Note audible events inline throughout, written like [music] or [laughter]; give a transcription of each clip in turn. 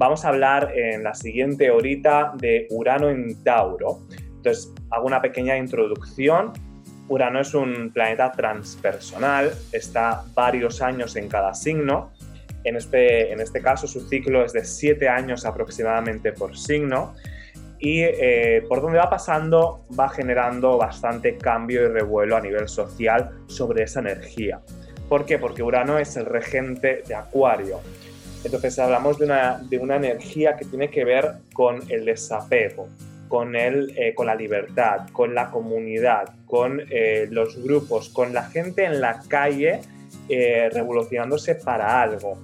vamos a hablar en la siguiente horita de Urano en Tauro. Entonces, hago una pequeña introducción. Urano es un planeta transpersonal, está varios años en cada signo. En este, en este caso, su ciclo es de siete años aproximadamente por signo y eh, por donde va pasando va generando bastante cambio y revuelo a nivel social sobre esa energía. ¿Por qué? Porque Urano es el regente de Acuario. Entonces hablamos de una, de una energía que tiene que ver con el desapego, con, el, eh, con la libertad, con la comunidad, con eh, los grupos, con la gente en la calle revolucionándose para algo.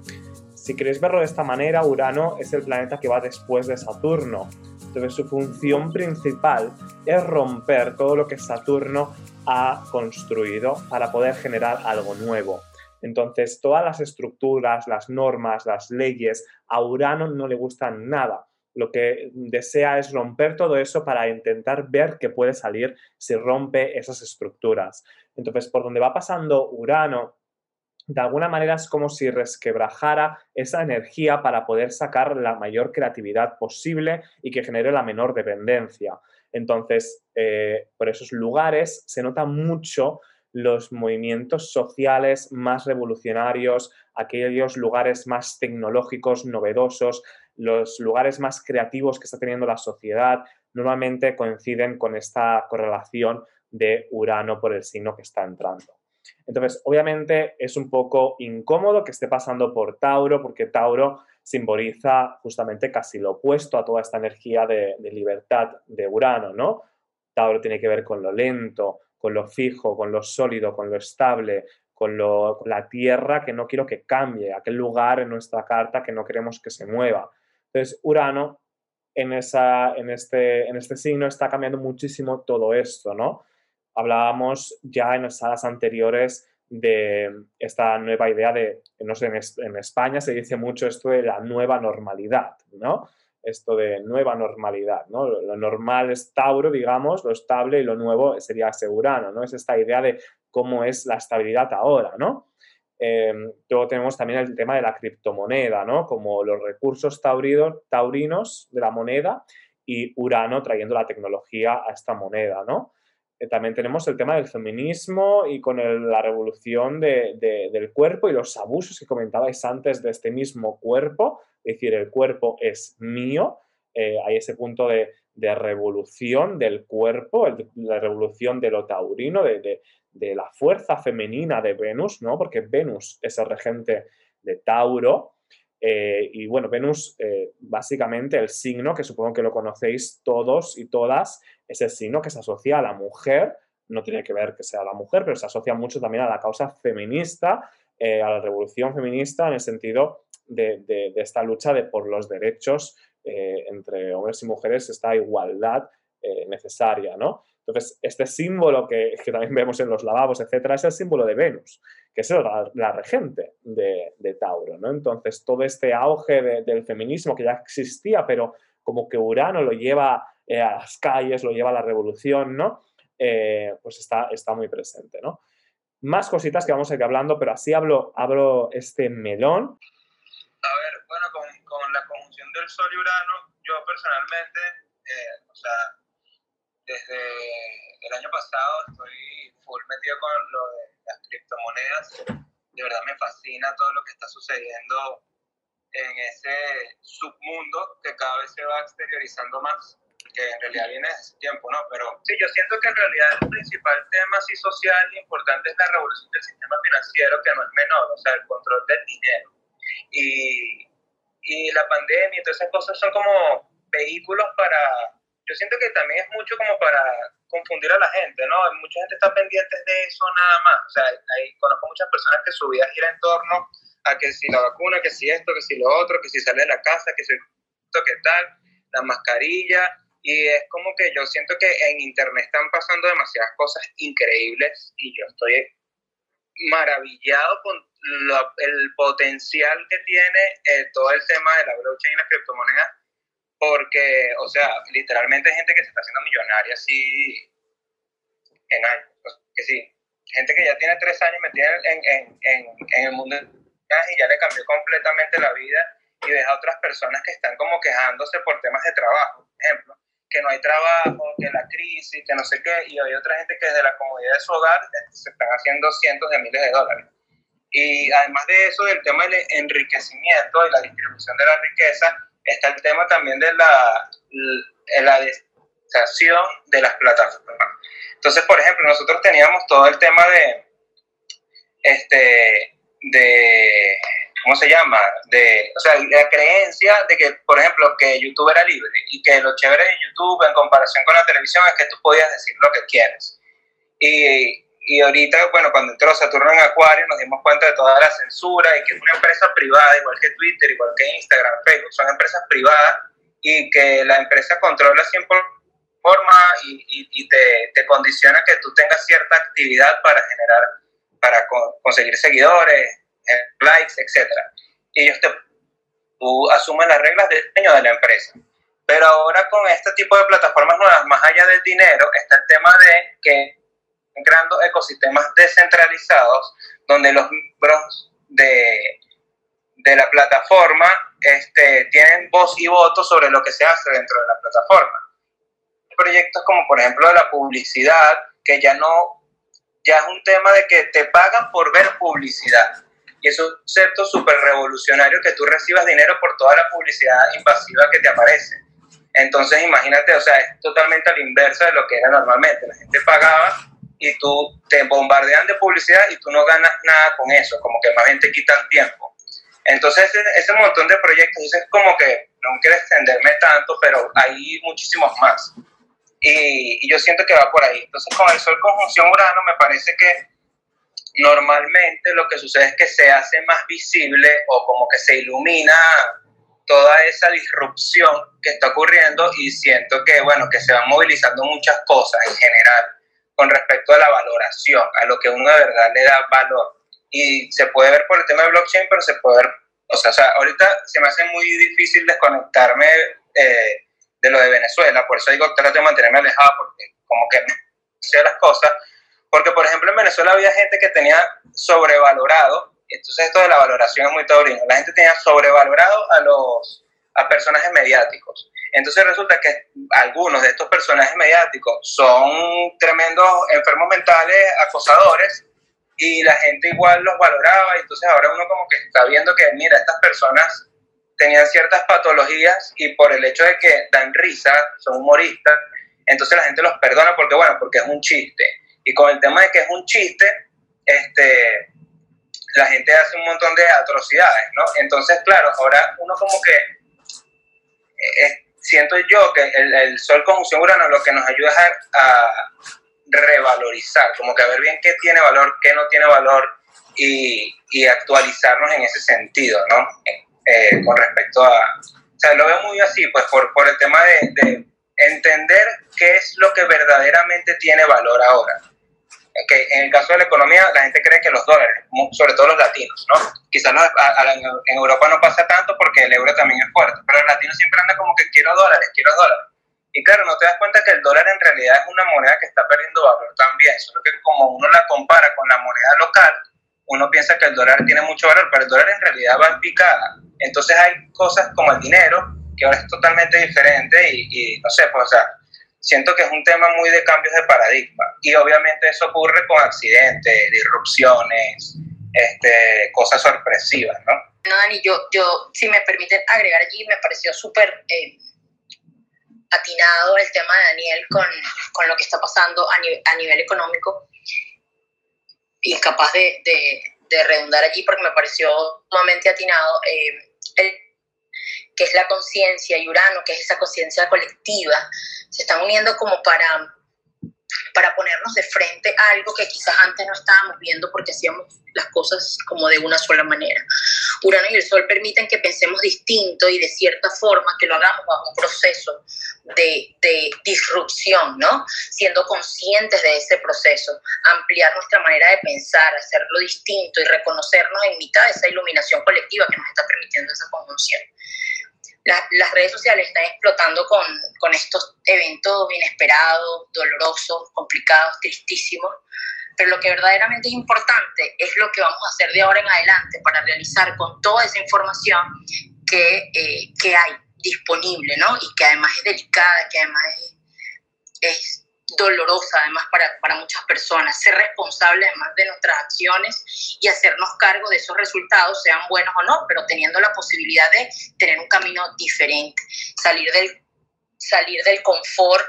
Si queréis verlo de esta manera, Urano es el planeta que va después de Saturno. Entonces su función principal es romper todo lo que Saturno ha construido para poder generar algo nuevo. Entonces todas las estructuras, las normas, las leyes, a Urano no le gustan nada. Lo que desea es romper todo eso para intentar ver qué puede salir si rompe esas estructuras. Entonces, por donde va pasando Urano de alguna manera es como si resquebrajara esa energía para poder sacar la mayor creatividad posible y que genere la menor dependencia. Entonces, eh, por esos lugares se nota mucho los movimientos sociales más revolucionarios, aquellos lugares más tecnológicos, novedosos, los lugares más creativos que está teniendo la sociedad, normalmente coinciden con esta correlación de Urano por el signo que está entrando. Entonces, obviamente es un poco incómodo que esté pasando por Tauro, porque Tauro simboliza justamente casi lo opuesto a toda esta energía de, libertad de Urano, ¿no? Tauro tiene que ver con lo lento, con lo fijo, con lo sólido, con lo estable, con, la tierra que no quiero que cambie, aquel lugar en nuestra carta que no queremos que se mueva. Entonces, Urano en, esa, en, este, en este signo está cambiando muchísimo todo esto, ¿no? hablábamos ya en las salas anteriores de esta nueva idea de, no sé, en, España se dice mucho esto de la nueva normalidad, ¿no? Esto de nueva normalidad, ¿no? Lo, normal es Tauro, digamos, lo estable y lo nuevo sería Segurano, ¿no? Es esta idea de cómo es la estabilidad ahora, ¿no? Em, luego tenemos también el tema de la criptomoneda, ¿no? Como los recursos taurinos de la moneda y Urano trayendo la tecnología a esta moneda, ¿no? Eh, también tenemos el tema del feminismo y con la revolución del cuerpo y los abusos que comentabais antes de este mismo cuerpo, es decir, el cuerpo es mío, eh, hay ese punto de, revolución del cuerpo, la revolución de lo taurino, de, la fuerza femenina de Venus, ¿no? porque Venus es el regente de Tauro. Eh, y bueno, Venus, básicamente el signo, que supongo que lo conocéis todos y todas, es el signo que se asocia a la mujer, no tiene que ver que sea la mujer, pero se asocia mucho también a la causa feminista, eh, a la revolución feminista en el sentido de, esta lucha de por los derechos eh, entre hombres y mujeres, esta igualdad eh, necesaria, ¿no? Entonces, este símbolo que, también vemos en los lavabos, etcétera, es el símbolo de Venus, que es la, regente de, Tauro, ¿no? Entonces, todo este auge del feminismo que ya existía, pero como que Urano lo lleva eh, a las calles, lo lleva a la revolución, ¿no? Pues está, está muy presente, ¿no? Más cositas que vamos a ir hablando, pero así hablo, abro este melón. A ver, bueno, con, con la del Sol y Urano, yo personalmente, eh, o sea, desde el año pasado estoy full metido con lo de las criptomonedas. De verdad me fascina todo lo que está sucediendo en ese submundo que cada vez se va exteriorizando más que en realidad viene desde tiempo, ¿no? Pero sí, yo siento que en realidad el principal tema así social importante es la revolución del sistema financiero, que no es menor, o sea, el control del dinero. Y, y la pandemia y todas esas cosas son como vehículos para, yo siento que también es mucho como para confundir a la gente, ¿no? Mucha gente está pendiente de eso nada más. O sea, hay, conozco muchas personas que su vida gira en torno a que si la vacuna, que si esto, que si lo otro, que si sale de la casa, que si esto, que tal, la mascarilla, y es como que yo siento que en Internet están pasando demasiadas cosas increíbles y yo estoy maravillado con el potencial que tiene eh, todo el tema de la blockchain y las criptomonedas, porque, o sea, literalmente hay gente que se está haciendo millonaria así en años, que sí, gente que ya tiene tres años metida en, en, en, en el mundo y ya le cambió completamente la vida y ves a otras personas que están como quejándose por temas de trabajo, por ejemplo, que no hay trabajo, que la crisis, que no sé qué, y hay otra gente que desde la comodidad de su hogar se están haciendo cientos de miles de dólares. Y además de eso, del tema del enriquecimiento y la distribución de la riqueza, está el tema también de la, la de las plataformas. Entonces, por ejemplo, nosotros teníamos todo el tema de, este, de, ¿cómo se llama? De, o sea, la creencia de que, por ejemplo, que YouTube era libre y que lo chévere de YouTube en comparación con la televisión es que tú podías decir lo que quieres. Y, y ahorita, bueno, cuando entró Saturno en Acuario nos dimos cuenta de toda la censura y que es una empresa privada, igual que Twitter, igual que Instagram, Facebook, son empresas privadas y que la empresa controla siempre forma y, y, te, te, condiciona que tú tengas cierta actividad para generar, para conseguir seguidores, eh, likes, etc. Y ellos te tú asumen las reglas de diseño de la empresa. Pero ahora con este tipo de plataformas nuevas, más allá del dinero, está el tema de que creando ecosistemas descentralizados donde los miembros de, de la plataforma este, tienen voz y voto sobre lo que se hace dentro de la plataforma proyectos como por ejemplo la publicidad, que ya no, ya es un tema de que te pagan por ver publicidad. Y es un concepto súper revolucionario que tú recibas dinero por toda la publicidad invasiva que te aparece. Entonces imagínate, o sea, es totalmente a la inversa de lo que era normalmente. La gente pagaba y tú te bombardean de publicidad y tú no ganas nada con eso, como que más bien te quitan tiempo. Entonces ese, ese montón de proyectos, es como que no quiero extenderme tanto, pero hay muchísimos más. Y, yo siento que va por ahí. Entonces, con el Sol conjunción Urano, me parece que normalmente lo que sucede es que se hace más visible o como que se ilumina toda esa disrupción que está ocurriendo y siento que, bueno, que se van movilizando muchas cosas en general con respecto a la valoración, a lo que uno de verdad le da valor. Y se puede ver por el tema de blockchain, pero se puede ver, o sea, o sea ahorita se me hace muy difícil desconectarme eh, de lo de Venezuela, por eso digo trato de mantenerme alejado porque como que [laughs] sé las cosas, porque por ejemplo en Venezuela había gente que tenía sobrevalorado, entonces esto de la valoración es muy taurino, la gente tenía sobrevalorado a los a personajes mediáticos. Entonces resulta que algunos de estos personajes mediáticos son tremendos enfermos mentales, acosadores, y la gente igual los valoraba, y entonces ahora uno como que está viendo que, mira, estas personas tenían ciertas patologías y por el hecho de que dan risa, son humoristas, entonces la gente los perdona porque, bueno, porque es un chiste. Y con el tema de que es un chiste, este, la gente hace un montón de atrocidades, ¿no? Entonces, claro, ahora uno como que, eh, siento yo que el, el, Sol conjunción Urano lo que nos ayuda a, a revalorizar, como que a ver bien qué tiene valor, qué no tiene valor y, actualizarnos en ese sentido, ¿no? Eh, con respecto a... O sea, lo veo muy así, pues por, por el tema de, entender qué es lo que verdaderamente tiene valor ahora. Que en el caso de la economía, la gente cree que los dólares, sobre todo los latinos, ¿no? Quizás no, en Europa no pasa tanto porque el euro también es fuerte, pero el latino siempre anda como que quiero dólares, quiero dólares. Y claro, no te das cuenta que el dólar en realidad es una moneda que está perdiendo valor también, solo que como uno la compara con la moneda local, uno piensa que el dólar tiene mucho valor, pero el dólar en realidad va en picada. Entonces hay cosas como el dinero, que ahora es totalmente diferente y, no sé, pues o sea, siento que es un tema muy de cambios de paradigma. Y obviamente eso ocurre con accidentes, disrupciones, este, cosas sorpresivas, ¿no? No, Dani, yo, yo, si me permiten agregar allí, me pareció súper eh, atinado el tema de Daniel con, con, lo que está pasando a, nivel, a nivel económico y capaz de, de, de, redundar allí porque me pareció sumamente atinado. Eh, que es la conciencia, y Urano, que es esa conciencia colectiva, se están uniendo como para, para ponernos de frente a algo que quizás antes no estábamos viendo porque hacíamos las cosas como de una sola manera. Urano y el Sol permiten que pensemos distinto y de cierta forma que lo hagamos bajo un proceso de, de disrupción, ¿no? Siendo conscientes de ese proceso, ampliar nuestra manera de pensar, hacerlo distinto y reconocernos en mitad de esa iluminación colectiva que nos está permitiendo esa conjunción. Las redes sociales están explotando con, con estos eventos inesperados, dolorosos, complicados, tristísimos, pero lo que verdaderamente es importante es lo que vamos a hacer de ahora en adelante para realizar con toda esa información que, eh, que hay disponible, ¿no? Y que además es delicada, que además es, dolorosa además para, para, muchas personas, ser responsable además de nuestras acciones y hacernos cargo de esos resultados, sean buenos o no, pero teniendo la posibilidad de tener un camino diferente, salir del, salir del confort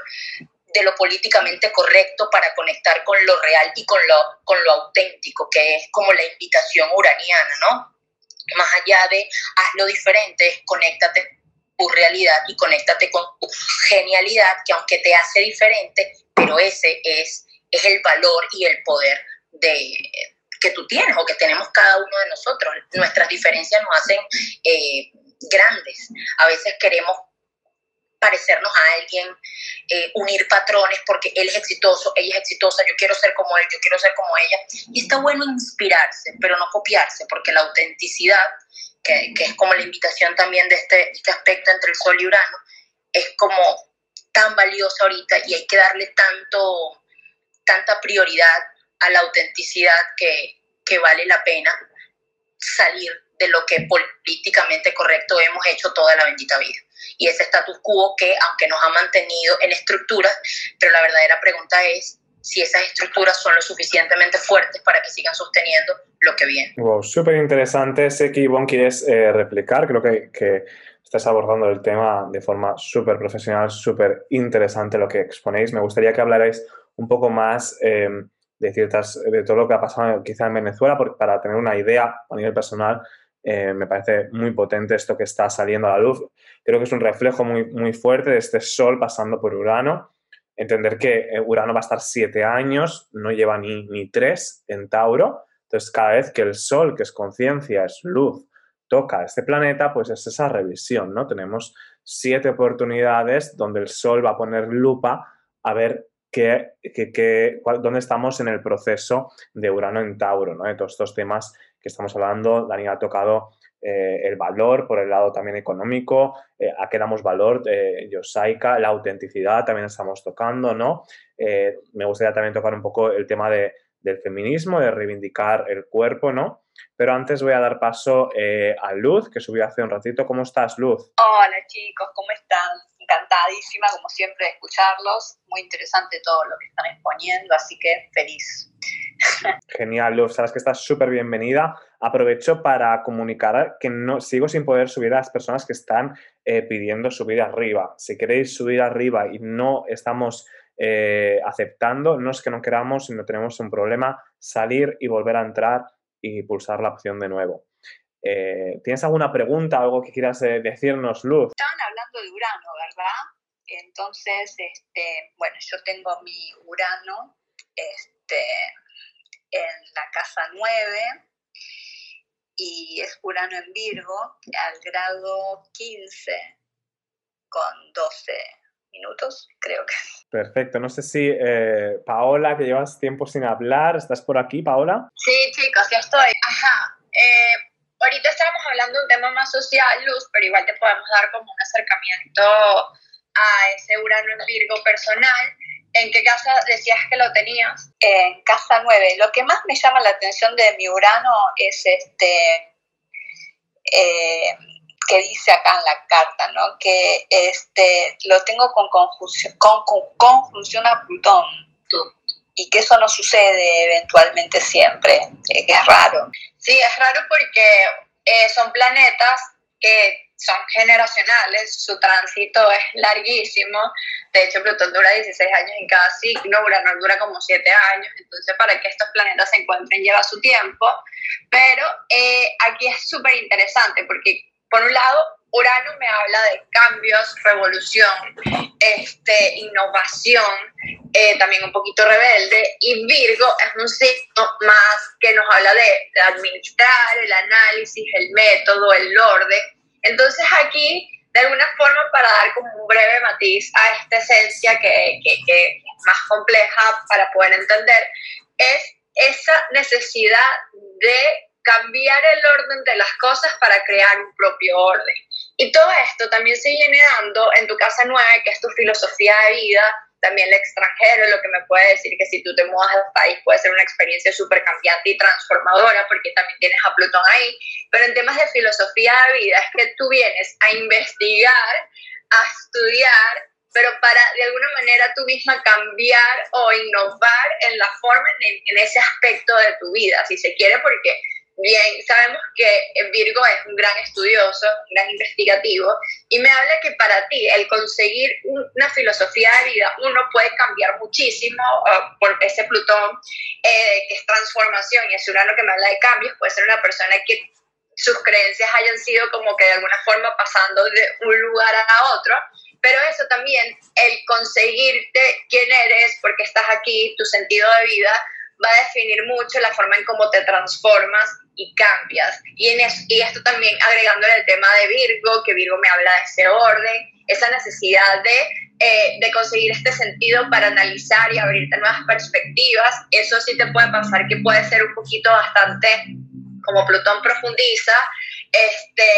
de lo políticamente correcto para conectar con lo real y con lo, con lo auténtico, que es como la invitación uraniana, ¿no? Más allá de hazlo diferente, conéctate tu realidad y conéctate con tu genialidad, que aunque te hace diferente, pero ese es, es el valor y el poder de, que tú tienes o que tenemos cada uno de nosotros. Nuestras diferencias nos hacen eh, grandes. A veces queremos parecernos a alguien, eh, unir patrones porque él es exitoso, ella es exitosa, yo quiero ser como él, yo quiero ser como ella. Y está bueno inspirarse, pero no copiarse, porque la autenticidad, que, que es como la invitación también de este, este aspecto entre el Sol y Urano, es como tan valiosa ahorita y hay que darle tanto, tanta prioridad a la autenticidad que, que vale la pena salir de lo que políticamente correcto hemos hecho toda la bendita vida y ese status quo que, aunque nos ha mantenido en estructuras, pero la verdadera pregunta es si esas estructuras son lo suficientemente fuertes para que sigan sosteniendo lo que viene. Wow, súper interesante. Sé que Ivonne quieres eh, replicar, creo que, que estás abordando el tema de forma súper profesional, súper interesante lo que exponéis. Me gustaría que hablarais un poco más eh, de ciertas, de todo lo que ha pasado quizá en Venezuela, porque, para tener una idea a nivel personal eh, me parece muy potente esto que está saliendo a la luz. Creo que es un reflejo muy, muy fuerte de este Sol pasando por Urano. Entender que eh, Urano va a estar siete años, no lleva ni, ni tres en Tauro. Entonces, cada vez que el Sol, que es conciencia, es luz, toca este planeta, pues es esa revisión, ¿no? Tenemos siete oportunidades donde el Sol va a poner lupa a ver qué, qué, dónde estamos en el proceso de Urano en Tauro, ¿no? De todos estos temas que estamos hablando. Dani ha tocado eh, el valor por el lado también económico, eh, a qué damos valor, eh, Yosaika, la autenticidad también estamos tocando, ¿no? Eh, me gustaría también tocar un poco el tema de, del feminismo, de reivindicar el cuerpo, ¿no? Pero antes voy a dar paso a Luz, que subió hace un ratito. ¿Cómo estás, Luz? Hola chicos, ¿cómo están? Encantadísima, como siempre, de escucharlos. Muy interesante todo lo que están exponiendo, así que feliz. Genial, Luz, sabes que estás súper bienvenida. Aprovecho para comunicar que no sigo sin poder subir a las personas que están eh, pidiendo subir arriba. Si queréis subir arriba y no estamos eh, aceptando, no es que no queramos, sino tenemos un problema, salir y volver a entrar y pulsar la opción de nuevo. Eh, ¿Tienes alguna pregunta, algo que quieras decirnos, Luz? Estaban hablando de Urano, ¿verdad? Entonces, este, bueno, yo tengo mi Urano este, en la casa 9 y es Urano en Virgo al grado 15 con 12 minutos, creo que. Perfecto, no sé si eh, Paola, que llevas tiempo sin hablar, ¿estás por aquí, Paola? Sí, chicos, ya estoy. Ajá. Eh, ahorita estábamos hablando de un tema más social, Luz, pero igual te podemos dar como un acercamiento a ese Urano en Virgo personal ¿En qué casa decías que lo tenías? En casa 9. Lo que más me llama la atención de mi Urano es este eh, que dice acá en la carta, ¿no? Que este lo tengo con conjunción, con, conjunción a Plutón. Y que eso no sucede eventualmente siempre. Eh, es raro. Sí, es raro porque eh, son planetas que son generacionales, su tránsito es larguísimo. De hecho, Plutón dura 16 años en cada signo, Urano dura como 7 años, entonces para que estos planetas se encuentren lleva su tiempo. Pero eh, aquí es súper interesante porque, por un lado, Urano me habla de cambios, revolución, este, innovación, eh, también un poquito rebelde, y Virgo es un signo más que nos habla de, de administrar, el análisis, el método, el orden entonces aquí, de alguna forma, para dar como un breve matiz a esta esencia que, que, es más compleja para poder entender, es esa necesidad de cambiar el orden de las cosas para crear un propio orden. Y todo esto también se viene dando en tu casa nueva, que es tu filosofía de vida, también el extranjero, lo que me puede decir que si tú te mudas al país puede ser una experiencia súper cambiante y transformadora, porque también tienes a Plutón ahí, pero en temas de filosofía de vida es que tú vienes a investigar, a estudiar, pero para de alguna manera tú misma cambiar o innovar en la forma, en, en ese aspecto de tu vida, si se quiere, porque bien, sabemos que Virgo es un gran estudioso, un gran investigativo, y me habla que para ti el conseguir una filosofía de vida, uno puede cambiar muchísimo uh, por ese Plutón, eh, que es transformación, y es Urano que me habla de cambios, puede ser una persona que sus creencias hayan sido como que de alguna forma pasando de un lugar a otro, pero eso también, el conseguirte quién eres, porque estás aquí, tu sentido de vida, va a definir mucho la forma en cómo te transformas y cambias. Y, en y esto también agregándole el tema de Virgo, que Virgo me habla de ese orden, esa necesidad de, eh, de conseguir este sentido para analizar y abrirte nuevas perspectivas. Eso sí te puede pasar que puede ser un poquito bastante, como Plutón profundiza, este,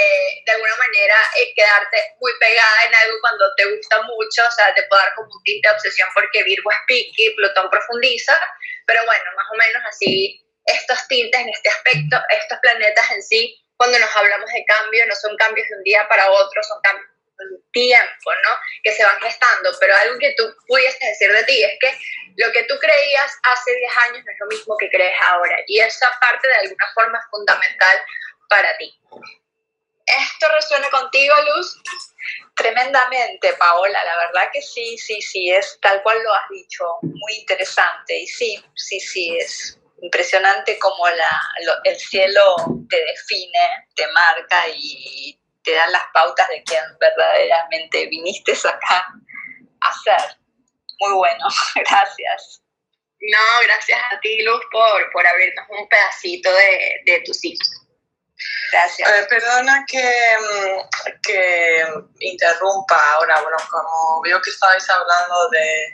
de alguna manera eh, quedarte muy pegada en algo cuando te gusta mucho, o sea, te puede dar como un tinte de obsesión porque Virgo es picky, Plutón profundiza, pero bueno, más o menos así estos tintes en este aspecto, estos planetas en sí, cuando nos hablamos de cambio, no son cambios de un día para otro, son cambios de un tiempo, ¿no? Que se van gestando, pero algo que tú pudieses decir de ti es que lo que tú creías hace 10 años no es lo mismo que crees ahora, y esa parte de alguna forma es fundamental para ti. ¿Esto resuena contigo, Luz? Tremendamente, Paola, la verdad que sí, sí, sí, es tal cual lo has dicho, muy interesante. Y sí, sí, sí, es impresionante como la, el cielo te define, te marca y te da las pautas de quién verdaderamente viniste acá a ser. Muy bueno, [laughs] gracias. No, gracias a ti, Luz, por, por abrirnos un pedacito de, de tu sitio. Gracias. Eh, perdona que, mm, que interrumpa ahora. Bueno, como veo que estabais hablando de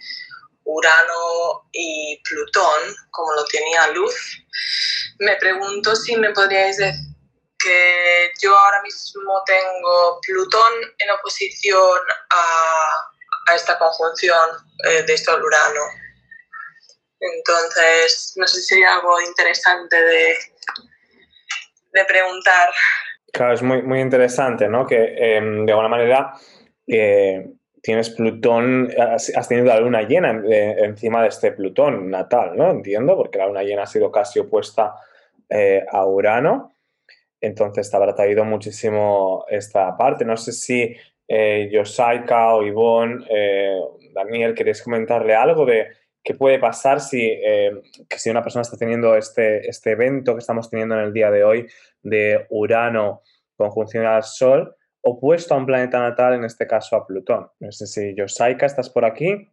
Urano y Plutón, como lo tenía Luz, me pregunto si me podríais decir que yo ahora mismo tengo Plutón en oposición a, a esta conjunción eh, de Sol Urano. Entonces, no sé si sería algo interesante de de preguntar. Claro, es muy, muy interesante, ¿no? Que em, de alguna manera eh, tienes Plutón, has, tenido la luna llena encima de este Plutón natal, ¿no? Entiendo, porque la luna llena ha sido casi opuesta eh, a Urano. Entonces te habrá traído muchísimo esta parte. No sé si eh, Yosaika o Ivonne, eh, Daniel, ¿queréis comentarle algo de qué puede pasar si, eh, si una persona está teniendo este, este evento que estamos teniendo en el día de hoy de Urano conjunción al Sol, opuesto a un planeta natal, en este caso a Plutón. Sé si Yosaika, estás por aquí.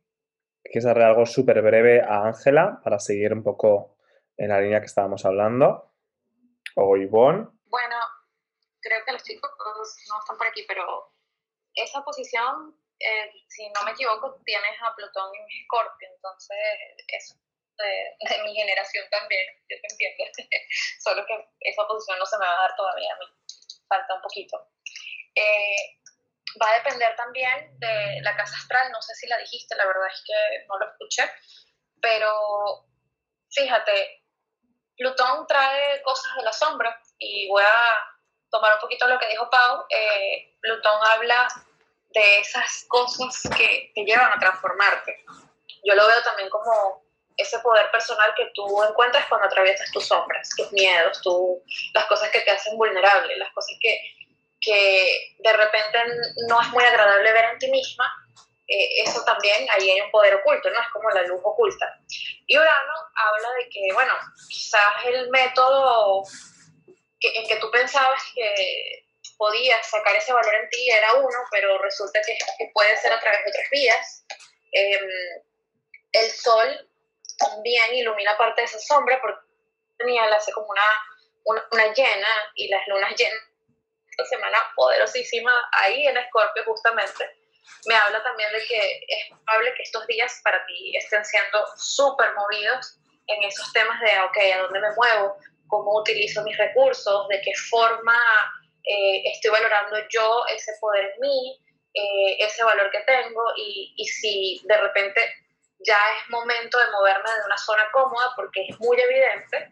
Quieres darle algo súper breve a Ángela para seguir un poco en la línea que estábamos hablando. O Ivonne. Bueno, creo que los chicos no están por aquí, pero esa posición eh, si no me equivoco, tienes a Plutón en Escorpio, entonces es de, mi generación también, yo te entiendo, [laughs] solo que esa posición no se me va a dar todavía a mí, falta un poquito. Eh, va a depender también de la casa astral, no sé si la dijiste, la verdad es que no lo escuché, pero fíjate, Plutón trae cosas de la sombra y voy a tomar un poquito lo que dijo Pau. Eh, Plutón habla de esas cosas que te llevan a transformarte. Yo lo veo también como ese poder personal que tú encuentras cuando atraviesas tus sombras, tus miedos, tu, las cosas que te hacen vulnerable, las cosas que, que de repente no es muy agradable ver en ti misma, eh, eso también ahí hay un poder oculto, ¿no? Es como la luz oculta. Y Urano habla de que, bueno, quizás el método que, en que tú pensabas que podías sacar ese valor en ti era uno, pero resulta que, puede ser a través de otras vías. Em, el sol también ilumina parte de esa sombra porque tenía hace como una, una, llena y las lunas llenas esta semana poderosísima ahí en Escorpio justamente me habla también de que es probable que estos días para ti estén siendo súper movidos en esos temas de, ok, ¿a dónde me muevo? ¿Cómo utilizo mis recursos? ¿De qué forma eh, estoy valorando yo ese poder en mí, eh, ese valor que tengo y, y, si de repente ya es momento de moverme de una zona cómoda porque es muy evidente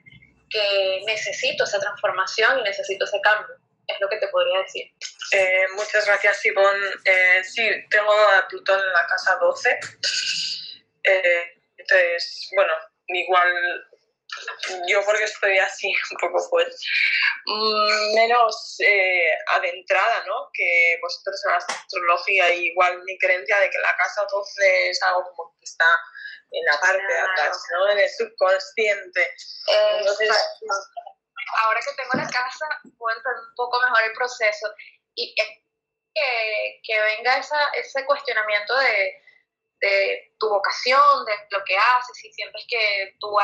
que necesito esa transformación y necesito ese cambio. Es lo que te podría decir. Eh, muchas gracias, Sibón. Eh, sí, tengo a Plutón en la casa 12. Eh, entonces, bueno, igual yo porque estoy así [laughs] un poco pues mm, menos eh, adentrada, ¿no? Que vosotros en la astrología, igual mi creencia de que la casa 12 es algo como que está en la parte de atrás, ¿no? En el subconsciente. Entonces, ahora que tengo la casa, puedo entender un poco mejor el proceso y que, que venga esa, ese cuestionamiento de, de tu vocación, de lo que haces, y sientes que tú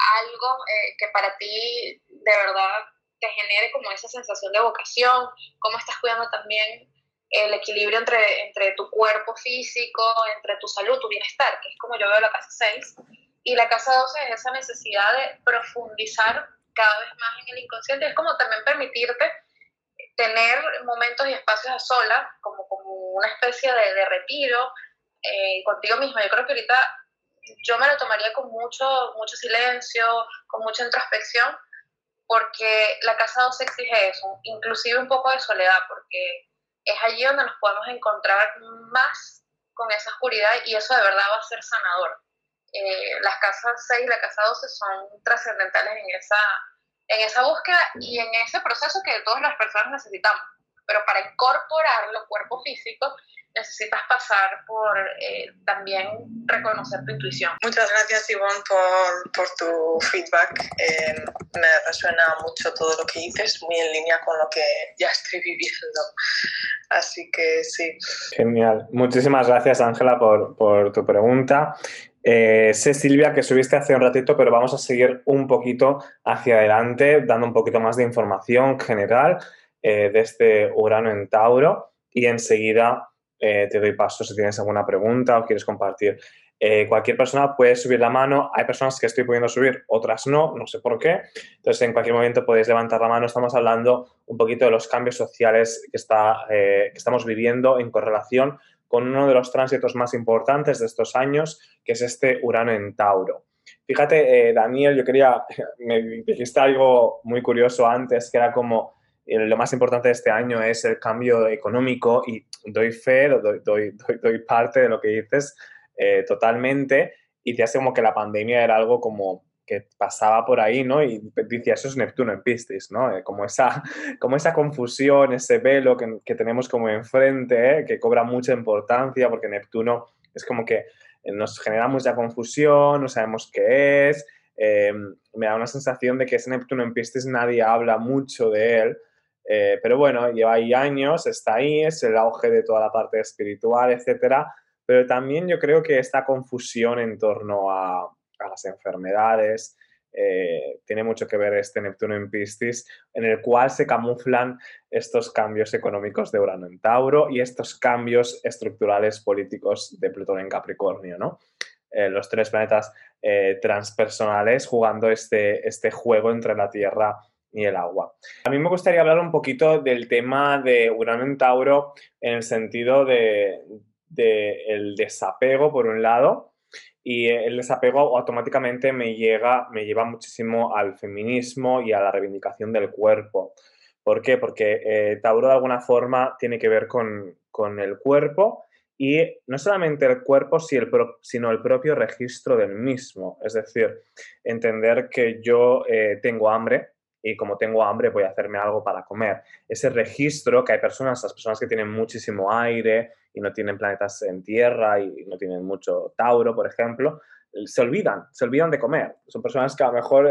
algo eh, que para ti de verdad te genere como esa sensación de vocación, cómo estás cuidando también el equilibrio entre, entre tu cuerpo físico, entre tu salud, tu bienestar, que es como yo veo la casa 6. Y la casa 12 es esa necesidad de profundizar cada vez más en el inconsciente, es como también permitirte tener momentos y espacios a solas, como, como una especie de, de retiro eh, contigo misma. Yo creo que ahorita yo me lo tomaría con mucho, mucho silencio, con mucha introspección, porque la casa 12 exige eso, inclusive un poco de soledad, porque es allí donde nos podemos encontrar más con esa oscuridad y eso de verdad va a ser sanador. Eh, las casas 6 y la casa 12 son trascendentales en esa, en esa búsqueda y en ese proceso que todas las personas necesitamos. Pero para incorporarlo, cuerpo físico, necesitas pasar por eh, también reconocer tu intuición. Muchas gracias, Ivonne, por, por tu feedback. Eh, me resuena mucho todo lo que dices, muy en línea con lo que ya estoy viviendo. Así que sí. Genial. Muchísimas gracias, Ángela, por, por, tu pregunta. Eh, sé, Silvia, que subiste hace un ratito, pero vamos a seguir un poquito hacia adelante, dando un poquito más de información general de este Urano en Tauro y enseguida eh, te doy paso si tienes alguna pregunta o quieres compartir. Eh, cualquier persona puede subir la mano. Hay personas que estoy pudiendo subir, otras no, no sé por qué. Entonces, en cualquier momento podéis levantar la mano. Estamos hablando un poquito de los cambios sociales que, está, eh, que estamos viviendo en correlación con uno de los tránsitos más importantes de estos años, que es este Urano en Tauro. Fíjate, Daniel, yo quería, [laughs] me dijiste algo muy curioso antes, que era como lo más importante de este año es el cambio económico y doy fe, doy, doy, doy, parte de lo que dices eh, totalmente y te hace como que la pandemia era algo como que pasaba por ahí, ¿no? Y decía, eso es Neptuno en Piscis, ¿no? Eh, como, esa, [laughs] como esa confusión, ese velo que, tenemos como enfrente, ¿eh? que cobra mucha importancia porque Neptuno es como que nos genera mucha confusión, no sabemos qué es, me da una sensación de que ese Neptuno en Piscis nadie habla mucho de él, eh, pero bueno, lleva ahí años, está ahí, es el auge de toda la parte espiritual, etcétera. Pero también yo creo que esta confusión en torno a las enfermedades, eh, tiene mucho que ver este Neptuno en Piscis, en el cual se camuflan estos cambios económicos de Urano en Tauro y estos cambios estructurales políticos de Plutón en Capricornio, ¿no? Eh, los tres planetas transpersonales jugando este, este juego entre la Tierra y el agua. A mí me gustaría hablar un poquito del tema de Urano en Tauro en el sentido de, el desapego, por un lado, y el desapego automáticamente me, llega, me lleva muchísimo al feminismo y a la reivindicación del cuerpo. ¿Por qué? Porque eh, Tauro de alguna forma tiene que ver con, el cuerpo y no solamente el cuerpo, sino el propio registro del mismo. Es decir, entender que yo eh, tengo hambre, y como tengo hambre voy a hacerme algo para comer. Ese registro que hay personas, las personas que tienen muchísimo aire y no tienen planetas en tierra y no tienen mucho Tauro, por ejemplo, se olvidan, se olvidan de comer. Son personas que a lo mejor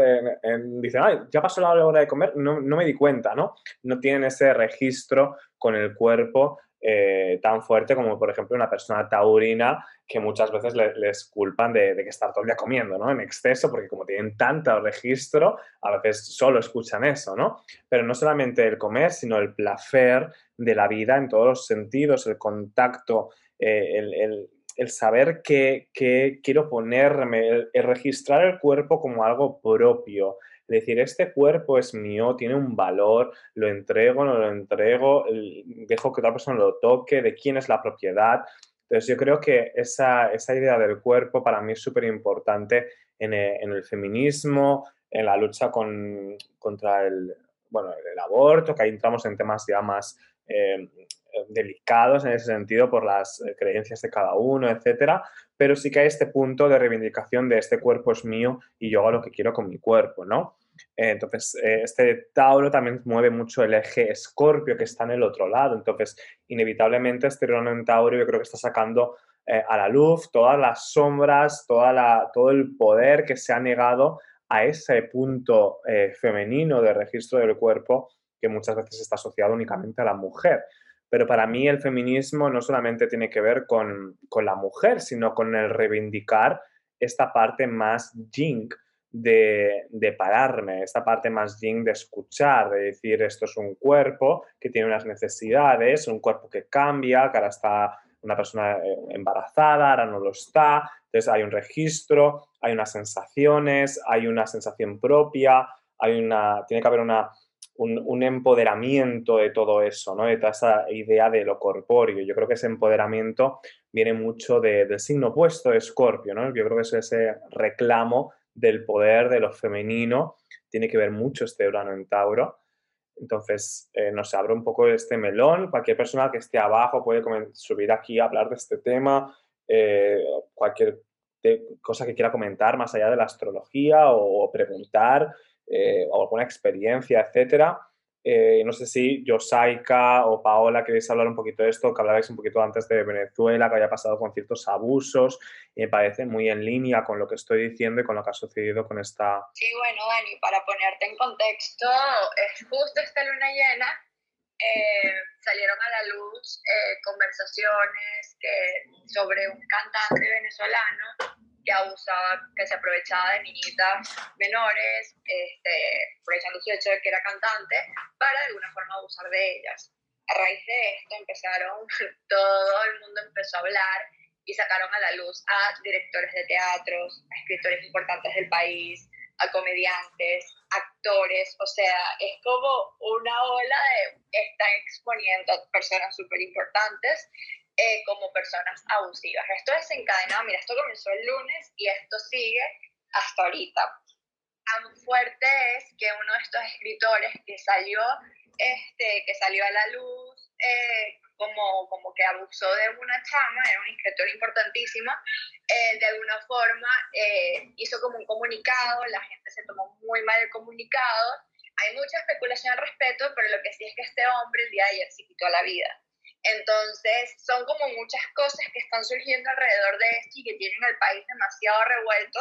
dicen, ay, ya pasó la hora de comer, no, no me di cuenta, ¿no? No tienen ese registro con el cuerpo eh, tan fuerte como, por ejemplo, una persona taurina que muchas veces les culpan de, que estar todo el día comiendo, ¿no? En exceso, porque como tienen tanto registro, a veces solo escuchan eso, ¿no? Pero no solamente el comer, sino el placer de la vida en todos los sentidos, el contacto, eh, el, saber que, quiero ponerme, el registrar el cuerpo como algo propio, decir, este cuerpo es mío, tiene un valor, lo entrego, no lo entrego, dejo que otra persona lo toque, de quién es la propiedad. Entonces yo creo que esa, esa idea del cuerpo para mí es súper importante en, en, el feminismo, en la lucha con, contra el, bueno, el aborto, que ahí entramos en temas ya más eh, delicados en ese sentido por las eh, creencias de cada uno, etcétera, pero sí que hay este punto de reivindicación de este cuerpo es mío y yo hago lo que quiero con mi cuerpo, ¿no? Eh, entonces, este Tauro también mueve mucho el eje Escorpio que está en el otro lado. Entonces, inevitablemente, este Urano en Tauro yo creo que está sacando a la luz todas las sombras, toda todo el poder que se ha negado a ese punto femenino de registro del cuerpo que muchas veces está asociado únicamente a la mujer. Pero para mí el feminismo no solamente tiene que ver con, la mujer, sino con el reivindicar esta parte más yin de, de, pararme, esta parte más yin de escuchar, de decir esto es un cuerpo que tiene unas necesidades, un cuerpo que cambia, que ahora está una persona eh, embarazada, ahora no lo está, entonces hay un registro, hay unas sensaciones, hay una sensación propia, hay una, tiene que haber una, un, empoderamiento de todo eso, ¿no? de toda esa idea de lo corpóreo. Yo creo que ese empoderamiento viene mucho del signo opuesto de Escorpio. ¿no? Yo creo que es ese reclamo del poder de lo femenino tiene que ver mucho este Urano en Tauro. Entonces, eh, nos abre un poco este melón. Cualquier persona que esté abajo puede subir aquí a hablar de este tema. Eh, cualquier cosa que quiera comentar más allá de la astrología o preguntar eh, o alguna experiencia, etcétera. Eh, no sé si Yosaika o Paola queréis hablar un poquito de esto, que hablabais un poquito antes de Venezuela, que haya pasado con ciertos abusos, y me parece muy en línea con lo que estoy diciendo y con lo que ha sucedido con esta... Sí, bueno, Dani, para ponerte en contexto, es justo esta luna llena, eh, salieron a la luz conversaciones que, sobre un cantante venezolano que abusaba, que se aprovechaba de niñitas menores, este, su hecho de que era cantante, para de alguna forma abusar de ellas. A raíz de esto empezaron, [laughs] todo el mundo empezó a hablar y sacaron a la luz a directores de teatros, a escritores importantes del país, a comediantes, actores, o sea, es como una ola de, están exponiendo a personas súper importantes eh, como personas abusivas. Esto desencadenado, mira, esto comenzó el lunes y esto sigue hasta ahorita. Tan fuerte es que uno de estos escritores que salió, este, que salió a la luz, eh, como, como que abusó de una chama, era un escritor importantísimo, eh, de alguna forma hizo como un comunicado, la gente se tomó muy mal el comunicado, hay mucha especulación al respecto, pero lo que sí es que este hombre el día de ayer se quitó la vida. Entonces, son como muchas cosas que están surgiendo alrededor de esto y que tienen al país demasiado revuelto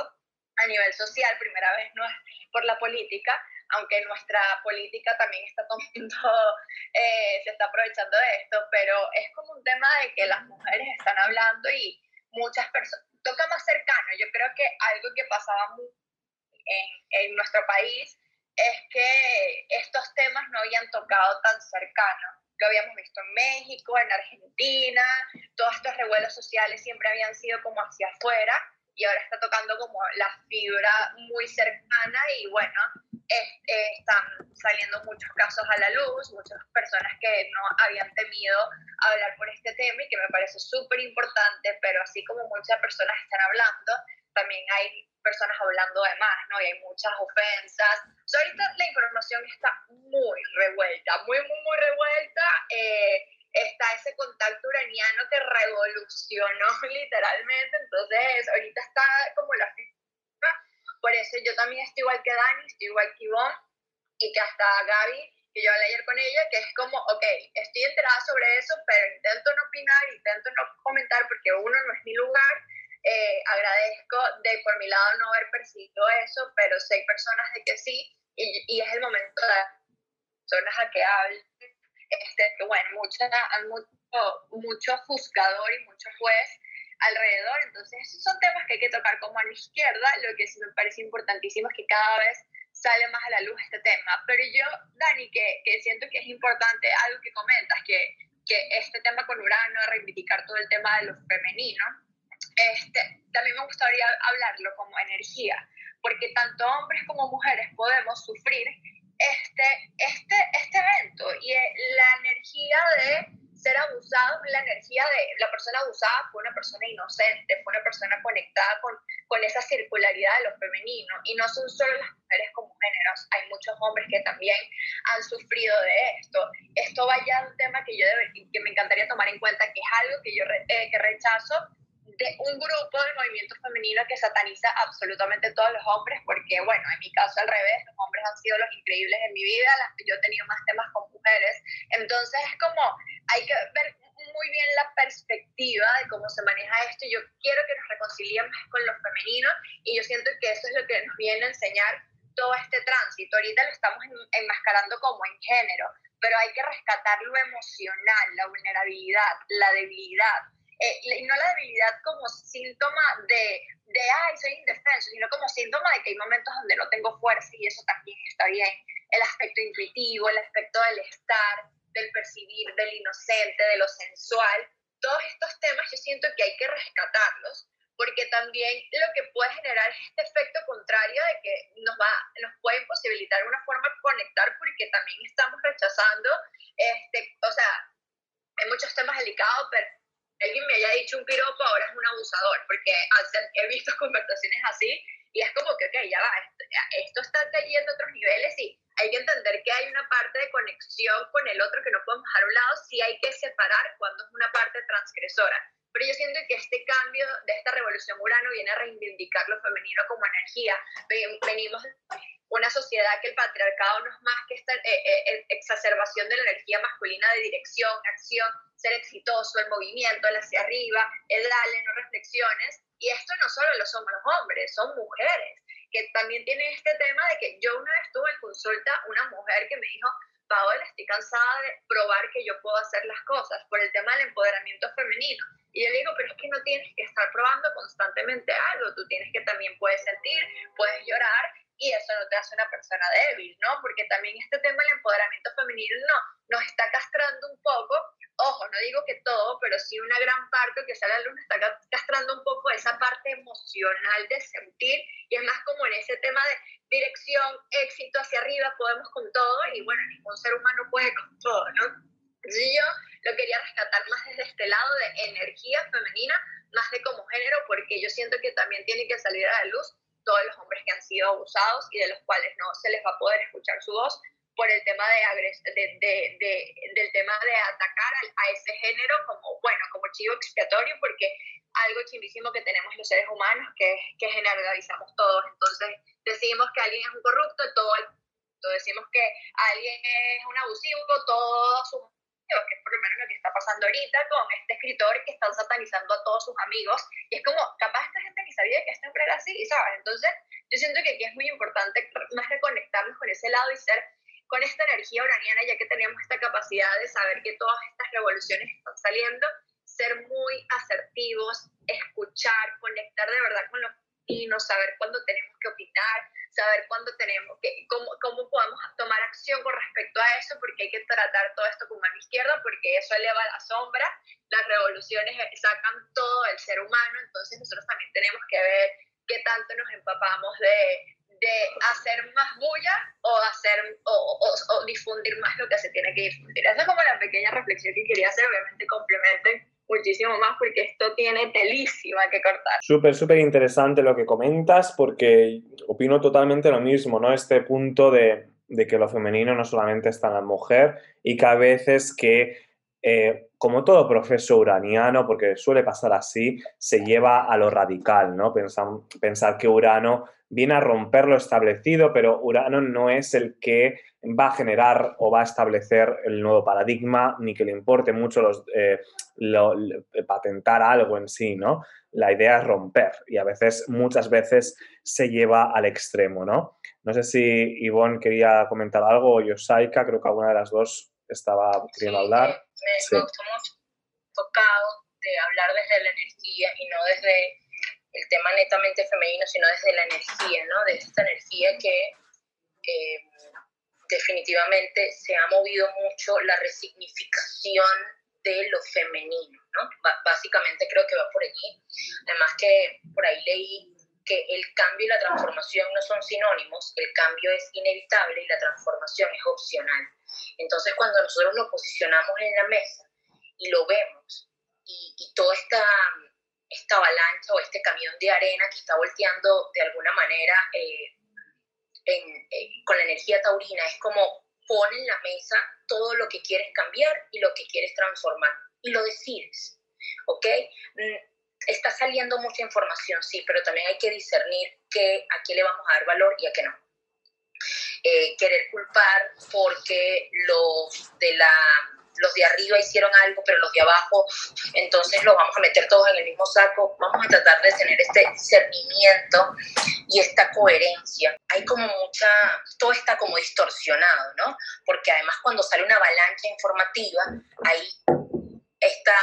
a nivel social. Primera vez no es por la política, aunque nuestra política también está tomando, [laughs] eh, se está aprovechando de esto, pero es como un tema de que las mujeres están hablando y muchas personas, toca más cercano. Yo creo que algo que pasaba en, en nuestro país es que estos temas no habían tocado tan cercano lo habíamos visto en México, en Argentina, todos estos revuelos sociales siempre habían sido como hacia afuera y ahora está tocando como la fibra muy cercana y bueno, están saliendo muchos casos a la luz, muchas personas que no habían temido hablar por este tema y que me parece súper importante, pero así como muchas personas están hablando, también hay personas hablando de más, ¿no? Y hay muchas ofensas. ahorita la información está muy revuelta, muy, muy, muy revuelta. Eh, está ese contacto uraniano que revolucionó [laughs] literalmente, entonces ahorita está como la por eso yo también estoy igual que Dani, estoy igual que Ivonne y que hasta Gaby, que yo hablé ayer con ella, que es como, ok, estoy enterada sobre eso, pero intento no opinar, intento no comentar porque uno no es mi lugar eh, agradezco de por mi lado no haber percibido eso, pero sé personas de que sí, y, y es el momento de personas a que hablen, este, que bueno, mucho, mucho, mucho juzgador y mucho juez alrededor, entonces esos son temas que hay que tocar como a la izquierda, lo que sí me parece importantísimo es que cada vez sale más a la luz este tema, pero yo, Dani, que, que siento que es importante algo que comentas, que, que este tema con Urano, reivindicar todo el tema de lo femenino, este, también me gustaría hablarlo como energía, porque tanto hombres como mujeres podemos sufrir este, este, este evento y la energía de ser abusados la energía de la persona abusada fue una persona inocente, fue una persona conectada con, con esa circularidad de lo femenino. Y no son solo las mujeres como géneros, hay muchos hombres que también han sufrido de esto. Esto vaya a un tema que yo que me encantaría tomar en cuenta, que es algo que yo eh, que rechazo de un grupo del movimiento femenino que sataniza absolutamente todos los hombres, porque bueno, en mi caso al revés, los hombres han sido los increíbles en mi vida, yo he tenido más temas con mujeres, entonces es como, hay que ver muy bien la perspectiva de cómo se maneja esto, yo quiero que nos reconciliemos con lo femenino y yo siento que eso es lo que nos viene a enseñar todo este tránsito, ahorita lo estamos enmascarando como en género, pero hay que rescatar lo emocional, la vulnerabilidad, la debilidad, eh, no la debilidad como síntoma de, de, ay, soy indefenso, sino como síntoma de que hay momentos donde no tengo fuerza y eso también está bien. El aspecto intuitivo, el aspecto del estar, del percibir, del inocente, de lo sensual, todos estos temas yo siento que hay que rescatarlos porque también lo que puede generar es este efecto contrario de que nos, va, nos puede posibilitar una forma de conectar porque también estamos rechazando, este, o sea, hay muchos temas delicados, pero alguien me haya dicho un piropo, ahora es un abusador, porque he visto [laughs] conversaciones así y es como que, ok, ya va, esto, está cayendo a otros niveles y hay que entender que hay una parte de conexión con el otro que no podemos dejar a un lado, si hay que separar cuando es una parte transgresora. Pero yo siento que este cambio de esta revolución urano viene a reivindicar lo femenino como energía. Venimos una sociedad que el patriarcado no es más que esta eh, eh, exacerbación de la energía masculina de dirección, acción, ser exitoso, el movimiento, el hacia arriba, el dale, no reflexiones. Y esto no solo lo somos los hombres, son mujeres, que también tienen este tema de que yo una vez tuve en consulta una mujer que me dijo, Paola, estoy cansada de probar que yo puedo hacer las cosas por el tema del empoderamiento femenino. Y yo le digo, pero es que no tienes que estar probando constantemente algo, tú tienes que también puedes sentir, puedes llorar y eso no te hace una persona débil, ¿no? Porque también este tema del empoderamiento femenino no, nos está castrando un poco, ojo, no digo que todo, pero sí una gran parte que sale a la luz está castrando un poco esa parte emocional de sentir y es más como en ese tema de dirección, éxito hacia arriba, podemos con todo y bueno, ningún ser humano puede con todo, ¿no? Yo lo quería rescatar más desde este lado de energía femenina, más de como género, porque yo siento que también tiene que salir a la luz todos los hombres que han sido abusados y de los cuales no se les va a poder escuchar su voz por el tema de, de, de, del tema de atacar a, ese género como, bueno, como chivo expiatorio, porque algo chivísimo que tenemos los seres humanos, que que generalizamos todos. Entonces, decimos que alguien es un corrupto, todo, decimos que alguien es un abusivo, todo su que es por lo menos lo que está pasando ahorita con este escritor que están satanizando a todos sus amigos. Y es como, capaz esta gente ni sabía que este hombre era así, ¿sabes? Entonces, yo siento que aquí es muy importante más reconectarnos con ese lado y ser con esta energía uraniana, ya que tenemos esta capacidad de saber que todas estas revoluciones están saliendo, ser muy asertivos, escuchar, conectar de verdad con los saber cuándo tenemos que opinar, saber cuándo tenemos que, cómo, cómo podemos tomar acción con respecto a eso, porque hay que tratar todo esto con mano izquierda, porque eso eleva la sombra, las revoluciones sacan todo el ser humano, entonces nosotros también tenemos que ver qué tanto nos empapamos de, de hacer más bulla o hacer o, o, difundir más lo que se tiene que difundir. Esa es como la pequeña reflexión que quería hacer, obviamente complementen muchísimo más porque esto tiene telísima que cortar. Súper, súper interesante lo que comentas porque opino totalmente lo mismo, ¿no? Este punto de, de que lo femenino no solamente está en la mujer y que a veces que, eh, como todo proceso uraniano, porque suele pasar así, se lleva a lo radical, ¿no? Pensar, pensar que Urano viene a romper lo establecido, pero Urano no es el que va a generar o va a establecer el nuevo paradigma, ni que le importe mucho los, eh, patentar algo en sí, ¿no? La idea es romper y a veces, muchas veces, se lleva al extremo, ¿no? No sé si Ivonne quería comentar algo o Yosaika, creo que alguna de las dos estaba queriendo hablar. Me, me gustó mucho tocado de hablar desde la energía y no desde el tema netamente femenino, sino desde la energía, ¿no? De esta energía que eh, definitivamente se ha movido mucho la resignificación de lo femenino, ¿no? básicamente creo que va por allí. Además que por ahí leí que el cambio y la transformación no son sinónimos, el cambio es inevitable y la transformación es opcional. Entonces cuando nosotros nos posicionamos en la mesa y lo vemos, y, y toda esta, esta avalancha o este camión de arena que está volteando de alguna manera eh, con la energía taurina, es como pon en la mesa todo lo que quieres cambiar y lo que quieres transformar, y lo decides, ¿ok? Mm, está saliendo mucha información, sí, pero también hay que discernir que a qué le vamos a dar valor y a qué no. Eh, querer culpar porque los de la los de arriba hicieron algo, pero los de abajo, entonces los vamos a meter todos en el mismo saco. Vamos a tratar de tener este discernimiento y esta coherencia. Hay como mucha, todo está como distorsionado, ¿no? Porque además cuando sale una avalancha informativa, ahí está,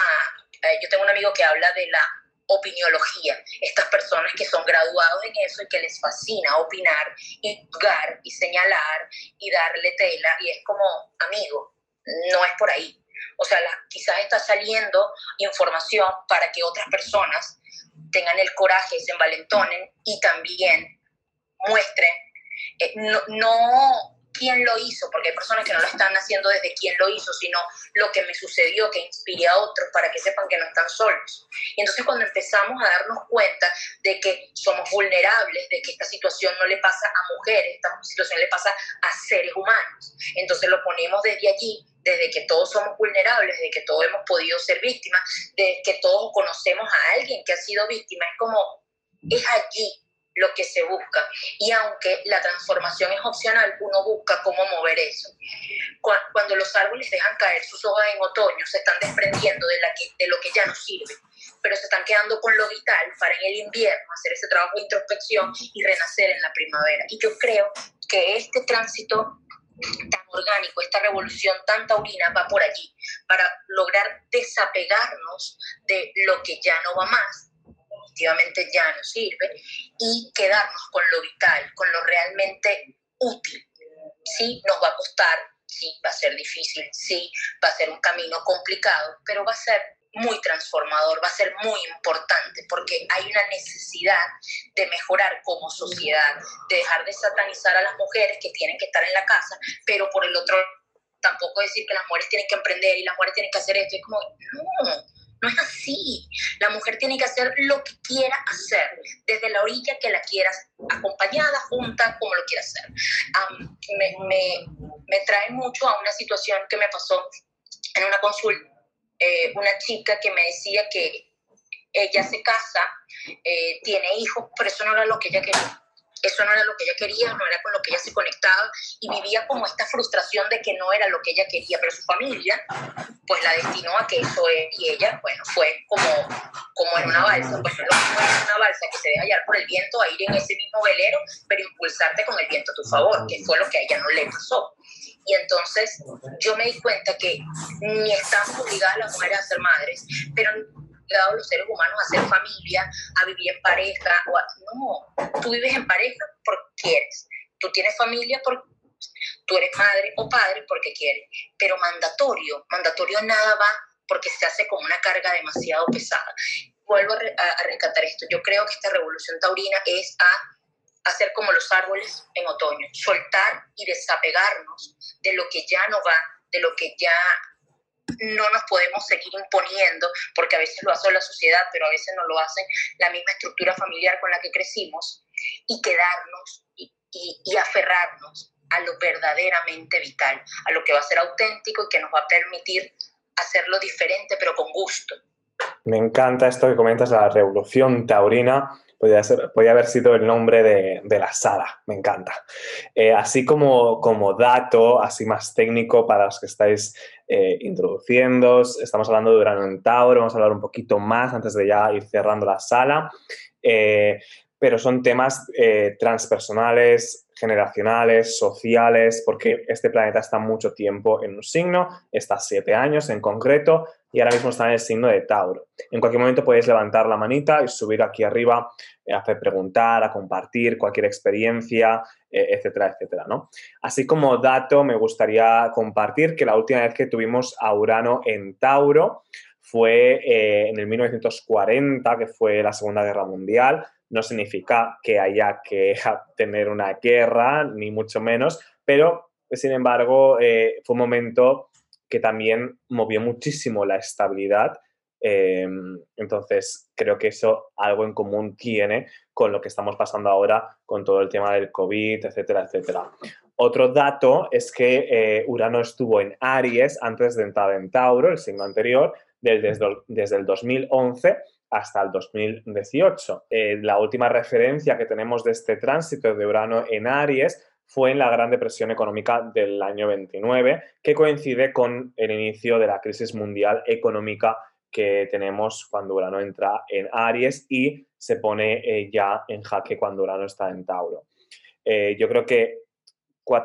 eh, yo tengo un amigo que habla de la opiniología, estas personas que son graduados en eso y que les fascina opinar y juzgar y señalar y darle tela y es como amigo, no es por ahí. O sea, quizás está saliendo información para que otras personas tengan el coraje, se envalentonen y también muestren, eh, no, no quién lo hizo, porque hay personas que no lo están haciendo desde quién lo hizo, sino lo que me sucedió, que inspire a otros para que sepan que no están solos. Y entonces cuando empezamos a darnos cuenta de que somos vulnerables, de que esta situación no le pasa a mujeres, esta situación le pasa a seres humanos, entonces lo ponemos desde allí, desde que todos somos vulnerables, desde que todos hemos podido ser víctimas, desde que todos conocemos a alguien que ha sido víctima, es como, es allí lo que se busca. Y aunque la transformación es opcional, uno busca cómo mover eso. Cuando los árboles dejan caer sus hojas en otoño, se están desprendiendo de, la de lo que ya no sirve, pero se están quedando con lo vital para en el invierno hacer ese trabajo de introspección y renacer en la primavera. Y yo creo que este tránsito tan orgánico, esta revolución tan taurina va por allí, para lograr desapegarnos de lo que ya no va más efectivamente ya no sirve, y quedarnos con lo vital, con lo realmente útil. Sí, nos va a costar, sí, va a ser difícil, sí, va a ser un camino complicado, pero va a ser muy transformador, va a ser muy importante porque hay una necesidad de mejorar como sociedad, de dejar de satanizar a las mujeres que tienen que estar en la casa, pero por el otro tampoco decir que las mujeres tienen que emprender y las mujeres tienen que hacer esto, es como, no, no es así. La mujer tiene que hacer lo que quiera hacer, desde la orilla que la quieras, acompañada, junta, como lo quiera hacer. me, me, me, trae mucho a una situación que me pasó en una consulta, eh, una chica que me decía que ella se casa, eh, tiene hijos, pero eso no era lo que ella quería eso no era lo que ella quería, no era con lo que ella se conectaba y vivía como esta frustración de que no era lo que ella quería, pero su familia pues la destinó a que eso es, y ella, bueno, fue como, como en una balsa, pues no es una balsa que se deja hallar por el viento a ir en ese mismo velero, pero impulsarte con el viento a tu favor, que fue lo que a ella no le pasó. Y entonces yo me di cuenta que ni estamos obligadas las mujeres a ser madres, pero a los seres humanos a hacer familia, a vivir en pareja. O no, tú vives en pareja porque quieres. Tú tienes familia porque tú eres madre o padre porque quieres. Pero mandatorio, mandatorio nada va porque se hace con una carga demasiado pesada. Vuelvo a, a rescatar esto. Yo creo que esta revolución taurina es a hacer como los árboles en otoño, soltar y desapegarnos de lo que ya no va, de lo que ya no nos podemos seguir imponiendo, porque a veces lo hace la sociedad, pero a veces no lo hace la misma estructura familiar con la que crecimos, y quedarnos y, y, aferrarnos a lo verdaderamente vital, a lo que va a ser auténtico y que nos va a permitir hacerlo diferente, pero con gusto. Me encanta esto que comentas, la revolución taurina podría, ser, podría haber sido el nombre de, de la sala, me encanta. Eh, así como, como dato, así más técnico para los que estáis eh, introduciendo, estamos hablando de Urano en Tauro, vamos a hablar un poquito más antes de ya ir cerrando la sala. Eh, pero son temas eh, transpersonales, generacionales, sociales, porque este planeta está mucho tiempo en un signo, está siete años en concreto, y ahora mismo está en el signo de Tauro. En cualquier momento podéis levantar la manita y subir aquí arriba, eh, hacer preguntar, a compartir cualquier experiencia, eh, etcétera, etcétera, ¿no? Así como dato, me gustaría compartir que la última vez que tuvimos a Urano en Tauro fue en el 1940, que fue la Segunda Guerra Mundial, no significa que haya que [laughs] tener una guerra, ni mucho menos, pero sin embargo eh, fue un momento que también movió muchísimo la estabilidad. Em, entonces, creo que eso algo en común tiene con lo que estamos pasando ahora con todo el tema del COVID, etcétera, etcétera. Otro dato es que eh, Urano estuvo en Aries antes de entrar en Tauro, el signo anterior, desde, desde el 2011 hasta el 2018. Eh, la última referencia que tenemos de este tránsito de Urano en Aries fue en la Gran Depresión Económica del año 29, que coincide con el inicio de la crisis mundial económica que tenemos cuando Urano entra en Aries y se pone eh, ya en jaque cuando Urano está en Tauro. Eh, yo creo que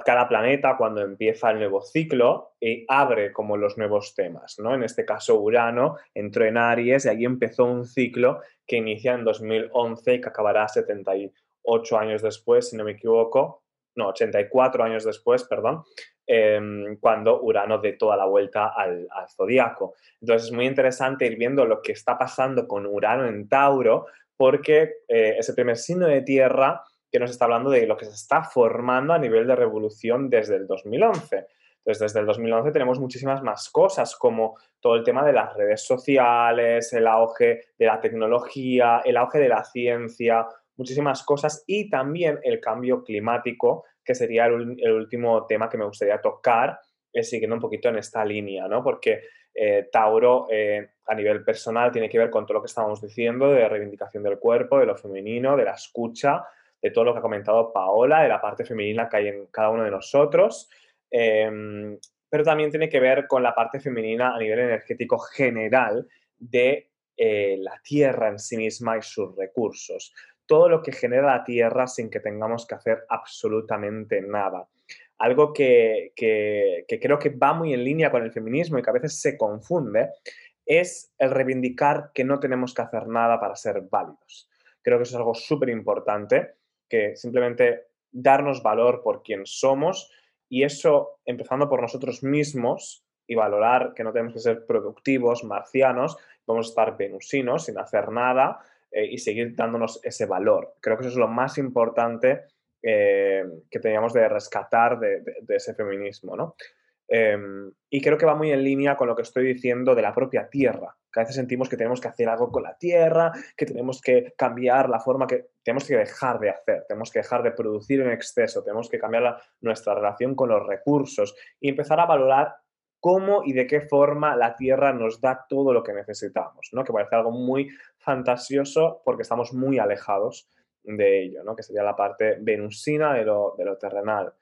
cada planeta cuando empieza el nuevo ciclo y abre como los nuevos temas, ¿no? En este caso Urano entró en Aries y allí empezó un ciclo que inicia en 2011 y que acabará 78 años después, si no me equivoco, no, 84 años después, perdón, em, cuando Urano dé toda la vuelta al, al zodiaco. Entonces es muy interesante ir viendo lo que está pasando con Urano en Tauro porque eh, es el primer signo de tierra que nos está hablando de lo que se está formando a nivel de revolución desde el 2011. Entonces, desde el 2011 tenemos muchísimas más cosas, como todo el tema de las redes sociales, el auge de la tecnología, el auge de la ciencia, muchísimas cosas y también el cambio climático, que sería el, último tema que me gustaría tocar, eh, siguiendo un poquito en esta línea, ¿no? Porque eh, Tauro eh, a nivel personal tiene que ver con todo lo que estábamos diciendo de reivindicación del cuerpo, de lo femenino, de la escucha, de todo lo que ha comentado Paola, de la parte femenina que hay en cada uno de nosotros, em, pero también tiene que ver con la parte femenina a nivel energético general de eh, la Tierra en sí misma y sus recursos. Todo lo que genera la Tierra sin que tengamos que hacer absolutamente nada. Algo que, que creo que va muy en línea con el feminismo y que a veces se confunde es el reivindicar que no tenemos que hacer nada para ser válidos. Creo que eso es algo súper importante que simplemente darnos valor por quien somos y eso empezando por nosotros mismos y valorar que no tenemos que ser productivos, marcianos, podemos estar venusinos sin hacer nada eh, y seguir dándonos ese valor. Creo que eso es lo más importante eh, que teníamos de rescatar de, ese feminismo, ¿no? Em, y creo que va muy en línea con lo que estoy diciendo de la propia tierra, que a veces sentimos que tenemos que hacer algo con la tierra, que tenemos que cambiar la forma que tenemos que dejar de hacer, tenemos que dejar de producir en exceso, tenemos que cambiar nuestra relación con los recursos y empezar a valorar cómo y de qué forma la tierra nos da todo lo que necesitamos, ¿no? que parece algo muy fantasioso porque estamos muy alejados de ello, ¿no? que sería la parte venusina de lo, de lo terrenal.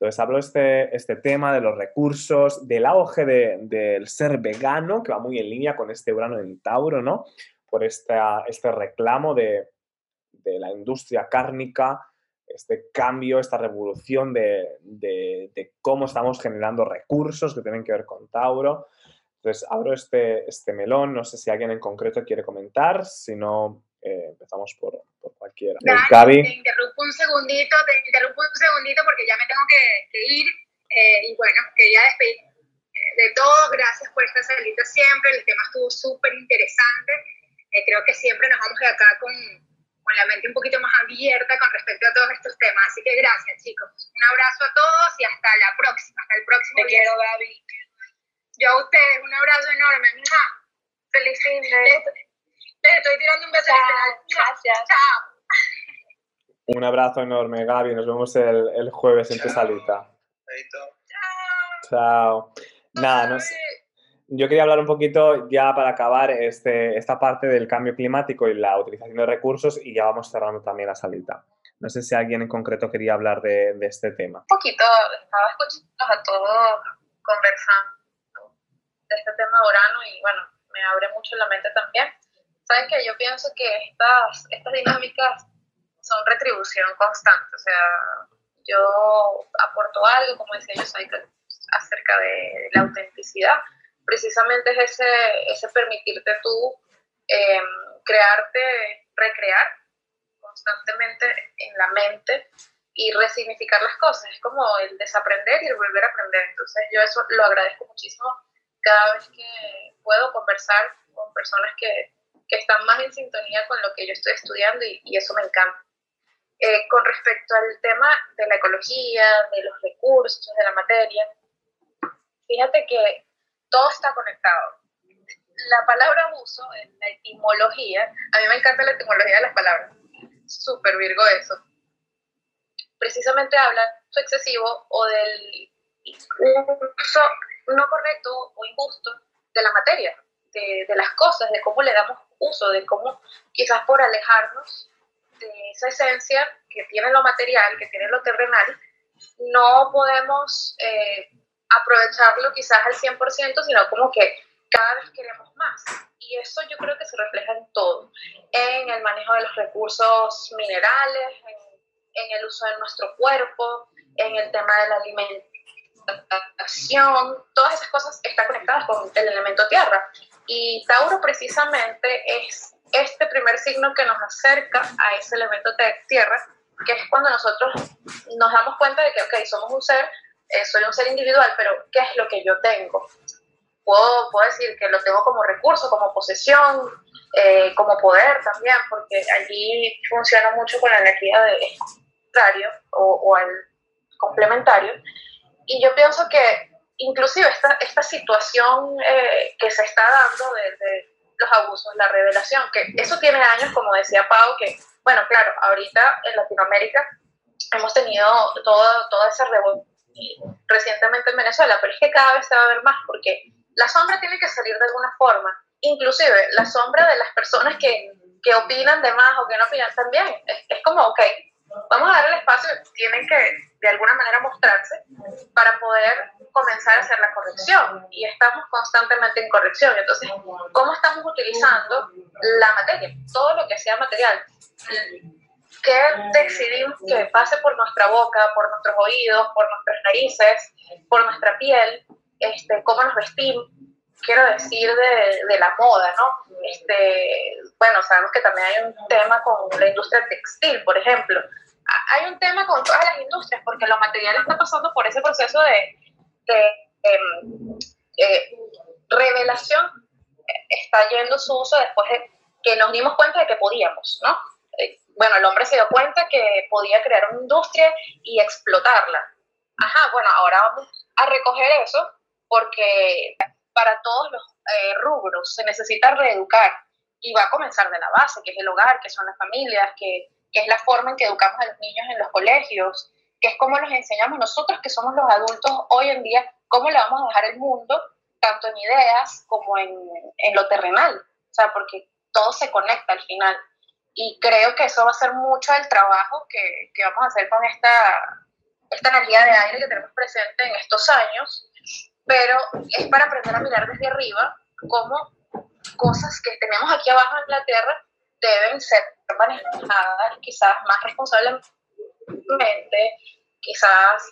Entonces hablo este, este tema de los recursos, del auge del ser vegano, que va muy en línea con este Urano en Tauro, ¿no? Por esta, este reclamo de, la industria cárnica, este cambio, esta revolución de, de, cómo estamos generando recursos que tienen que ver con Tauro. Entonces abro este, este melón, no sé si alguien en concreto quiere comentar, si no, eh, empezamos por, por cualquiera. Gaby, Te interrumpo un segundito, te interrumpo un segundito porque ya me tengo que, ir. Eh, y bueno, quería despedir eh, de todos. Gracias por esta salita siempre. El tema estuvo súper interesante. creo que siempre nos vamos de acá con, con la mente un poquito más abierta con respecto a todos estos temas. Así que gracias, chicos. Un abrazo a todos y hasta la próxima. Hasta el próximo. Te quiero, Gaby. Yo a ustedes, un abrazo enorme. Feliz fin de estoy tirando un beso. Gracias. Chao. Un abrazo enorme, Gaby. Nos vemos el, el jueves en tu salita. Chao. Chao. Nada, no sé. Yo quería hablar un poquito ya para acabar este, esta parte del cambio climático y la utilización de recursos y ya vamos cerrando también la salita. No sé si alguien en concreto quería hablar de, de este tema. Un poquito, estaba escuchando a todos conversando de este tema de Urano y bueno, me abre mucho la mente también sabes que yo pienso que estas, estas dinámicas son retribución constante, o sea, yo aporto algo, como decía yo, acerca de la autenticidad, precisamente es ese, ese permitirte tú em, crearte, recrear constantemente en la mente y resignificar las cosas. Es como el desaprender y el volver a aprender. Entonces yo eso lo agradezco muchísimo cada vez que puedo conversar con personas que, que están más en sintonía con lo que yo estoy estudiando y, eso me encanta. Eh, con respecto al tema de la ecología, de los recursos, de la materia, fíjate que todo está conectado. La palabra abuso, en la etimología, a mí me encanta la etimología de las palabras, súper virgo eso, precisamente habla de excesivo o del uso no correcto o injusto de la materia, de, de, las cosas, de cómo le damos uso, de cómo quizás por alejarnos de esa esencia que tiene lo material, que tiene lo terrenal, no podemos eh, aprovecharlo quizás al 100%, sino como que cada vez queremos más. Y eso yo creo que se refleja en todo, en el manejo de los recursos minerales, en, en el uso de nuestro cuerpo, en el tema de la alimentación, todas esas cosas están conectadas con el elemento tierra. Y Tauro precisamente es este primer signo que nos acerca a ese elemento tierra, que es cuando nosotros nos damos cuenta de que, ok, somos un ser, eh, soy un ser individual, pero ¿qué es lo que yo tengo? Puedo, puedo decir que lo tengo como recurso, como posesión, eh, como poder también, porque allí funciona mucho con la energía de contrario o, o al complementario. Y yo pienso que inclusive esta, esta situación eh, que se está dando de, los abusos, la revelación, que eso tiene años, como decía Pau, que, bueno, claro, ahorita en Latinoamérica hemos tenido todo, toda esa revolución recientemente en Venezuela, pero es que cada vez se va a ver más, porque la sombra tiene que salir de alguna forma, inclusive la sombra de las personas que, que opinan de más o que no opinan también, es, es como, ok, vamos a dar el espacio, tienen que de alguna manera mostrarse para poder comenzar a hacer la corrección. Y estamos constantemente en corrección. Entonces, ¿cómo estamos utilizando la materia? Todo lo que sea material. ¿Qué decidimos que pase por nuestra boca, por nuestros oídos, por nuestras narices, por nuestra piel? Este, ¿Cómo nos vestimos? Quiero decir de, de la moda, ¿no? Este, bueno, sabemos que también hay un tema con la industria textil, por ejemplo hay un tema con todas las industrias, porque lo material está pasando por ese proceso de, em, eh, revelación, está yendo su uso después de que nos dimos cuenta de que podíamos, ¿no? Eh, bueno, el hombre se dio cuenta que podía crear una industria y explotarla. Ajá, bueno, ahora vamos a recoger eso porque para todos los eh, rubros se necesita reeducar y va a comenzar de la base, que es el hogar, que son las familias, que que es la forma en que educamos a los niños en los colegios, que es cómo los enseñamos nosotros que somos los adultos hoy en día, cómo le vamos a dejar el mundo, tanto en ideas como en, en lo terrenal, o sea, porque todo se conecta al final. Y creo que eso va a ser mucho el trabajo que, que vamos a hacer con esta, esta energía de aire que tenemos presente en estos años, pero es para aprender a mirar desde arriba cómo cosas que tenemos aquí abajo en la Tierra deben ser manejadas quizás más responsablemente, quizás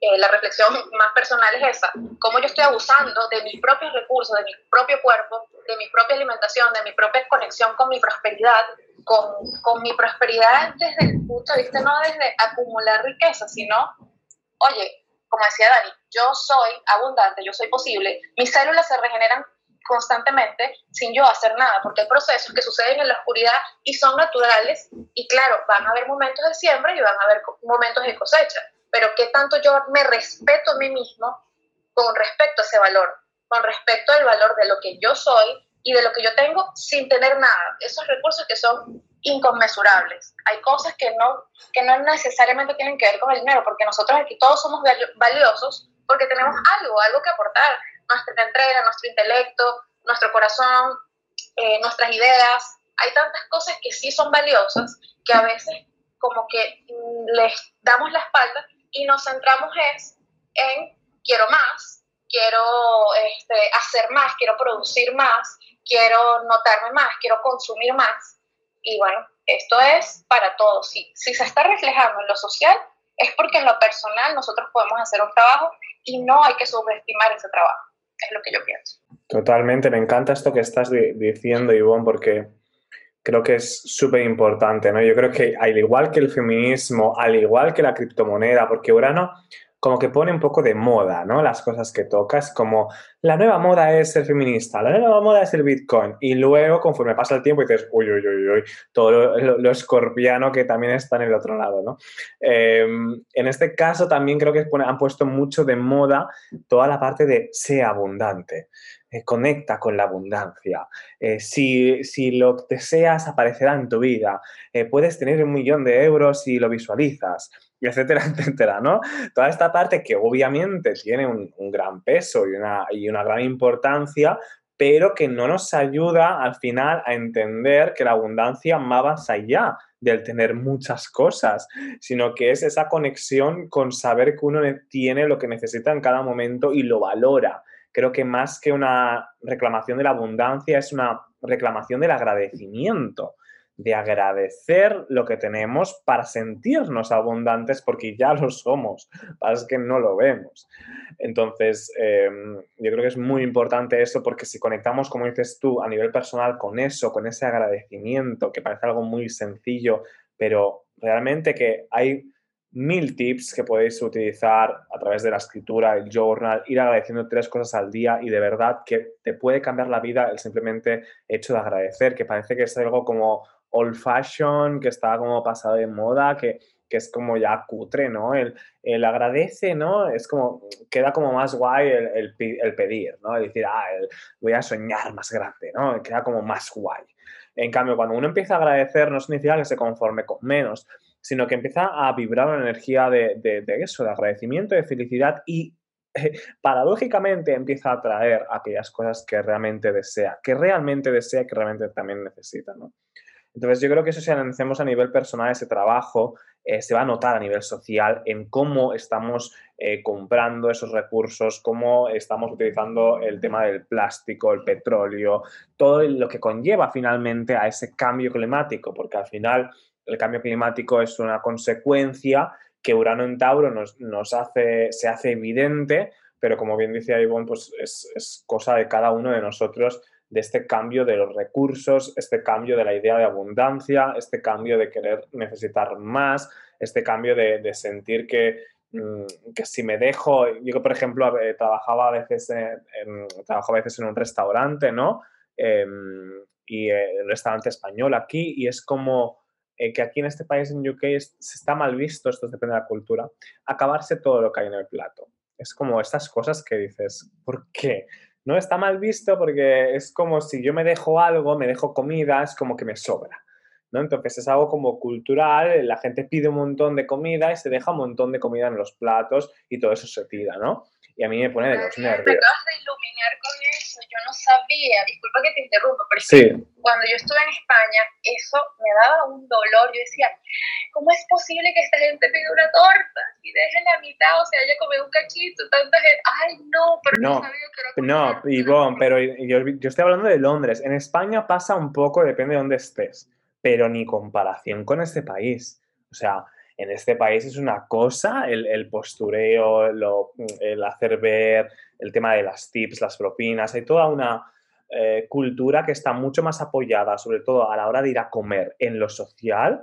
eh, la reflexión más personal es esa, cómo yo estoy abusando de mis propios recursos, de mi propio cuerpo, de mi propia alimentación, de mi propia conexión con mi prosperidad, con, con mi prosperidad desde el punto de vista no desde acumular riqueza, sino, oye, como decía Dani, yo soy abundante, yo soy posible, mis células se regeneran constantemente sin yo hacer nada, porque hay procesos que suceden en la oscuridad y son naturales y claro, van a haber momentos de siembra y van a haber momentos de cosecha, pero qué tanto yo me respeto a mí mismo con respecto a ese valor, con respecto al valor de lo que yo soy y de lo que yo tengo sin tener nada, esos recursos que son inconmensurables. Hay cosas que no, que no necesariamente tienen que ver con el dinero, porque nosotros aquí todos somos valiosos porque tenemos algo, algo que aportar nuestra entrega, nuestro intelecto, nuestro corazón, eh, nuestras ideas. Hay tantas cosas que sí son valiosas que a veces como que mm, les damos la espalda y nos centramos es en quiero más, quiero este, hacer más, quiero producir más, quiero notarme más, quiero consumir más. Y bueno, esto es para todos. Si, si se está reflejando en lo social, es porque en lo personal nosotros podemos hacer un trabajo y no hay que subestimar ese trabajo es lo que yo pienso. Totalmente, me encanta esto que estás diciendo, Ivonne, porque creo que es súper importante, ¿no? Yo creo que al igual que el feminismo, al igual que la criptomoneda, porque Urano como que pone un poco de moda, ¿no? Las cosas que tocas, como la nueva moda es ser feminista, la nueva moda es el Bitcoin. Y luego, conforme pasa el tiempo, dices, uy, uy, uy, uy, todo lo, escorpiano que también está en el otro lado, ¿no? Em, en este caso también creo que han puesto mucho de moda toda la parte de sea abundante. Eh, conecta con la abundancia. Eh, si, si, lo deseas, aparecerá en tu vida. Eh, puedes tener un millón de euros si lo visualizas etcétera, [laughs] etcétera, ¿no? Toda esta parte que obviamente tiene un, gran peso y una, y una gran importancia, pero que no nos ayuda al final a entender que la abundancia va más allá del tener muchas cosas, sino que es esa conexión con saber que uno tiene lo que necesita en cada momento y lo valora. Creo que más que una reclamación de la abundancia es una reclamación del agradecimiento de agradecer lo que tenemos para sentirnos abundantes porque ya lo somos, es que no lo vemos. Entonces, em, yo creo que es muy importante eso porque si conectamos, como dices tú, a nivel personal con eso, con ese agradecimiento, que parece algo muy sencillo, pero realmente que hay mil tips que podéis utilizar a través de la escritura, el journal, ir agradeciendo tres cosas al día y de verdad que te puede cambiar la vida el simplemente hecho de agradecer, que parece que es algo como old fashion, que está como pasado de moda, que, es como ya cutre, ¿no? El, el, agradece, ¿no? Es como, queda como más guay el, el, pedir, ¿no? El decir, ah, voy a soñar más grande, ¿no? Queda como más guay. En cambio, cuando uno empieza a agradecer, no significa que se conforme con menos, sino que empieza a vibrar una energía de, de, eso, de agradecimiento, de felicidad y paradójicamente empieza a atraer aquellas cosas que realmente desea, que realmente desea, que realmente también necesita, ¿no? Entonces yo creo que eso si analizamos a nivel personal ese trabajo, eh, se va a notar a nivel social en cómo estamos eh, comprando esos recursos, cómo estamos utilizando el tema del plástico, el petróleo, todo lo que conlleva finalmente a ese cambio climático, porque al final el cambio climático es una consecuencia que Urano en Tauro nos, hace, se hace evidente, pero como bien dice Ivonne, pues es, es cosa de cada uno de nosotros de este cambio de los recursos, este cambio de la idea de abundancia, este cambio de querer necesitar más, este cambio de, sentir que, mm, que, si me dejo, yo por ejemplo eh, trabajaba a veces en, trabajo a veces en un restaurante, ¿no? Em, y el eh, restaurante español aquí, y es como eh, que aquí en este país, en UK, se está mal visto, esto depende de la cultura, acabarse todo lo que hay en el plato. Es como estas cosas que dices, ¿por qué? No está mal visto porque es como si yo me dejo algo, me dejo comida, es como que me sobra. ¿No? Entonces es algo como cultural, la gente pide un montón de comida y se deja un montón de comida en los platos y todo eso se tira, ¿no? Y a mí me pone de los nervios. Me acabas de iluminar con eso, yo no sabía, disculpa que te interrumpa, pero cuando yo estuve en España, eso me daba un dolor, yo decía, ¿cómo es posible que esta gente pida una torta y deje la mitad, o sea, haya comido un cachito, tanta gente, ay no, pero no, sabía que era No, Ivonne, pero yo, yo estoy hablando de Londres, en España pasa un poco, depende de dónde estés, pero ni comparación con este país, o sea, en este país es una cosa, el, postureo, el hacer ver, el tema de las tips, las propinas, hay toda una eh, cultura que está mucho más apoyada, sobre todo a la hora de ir a comer, en lo social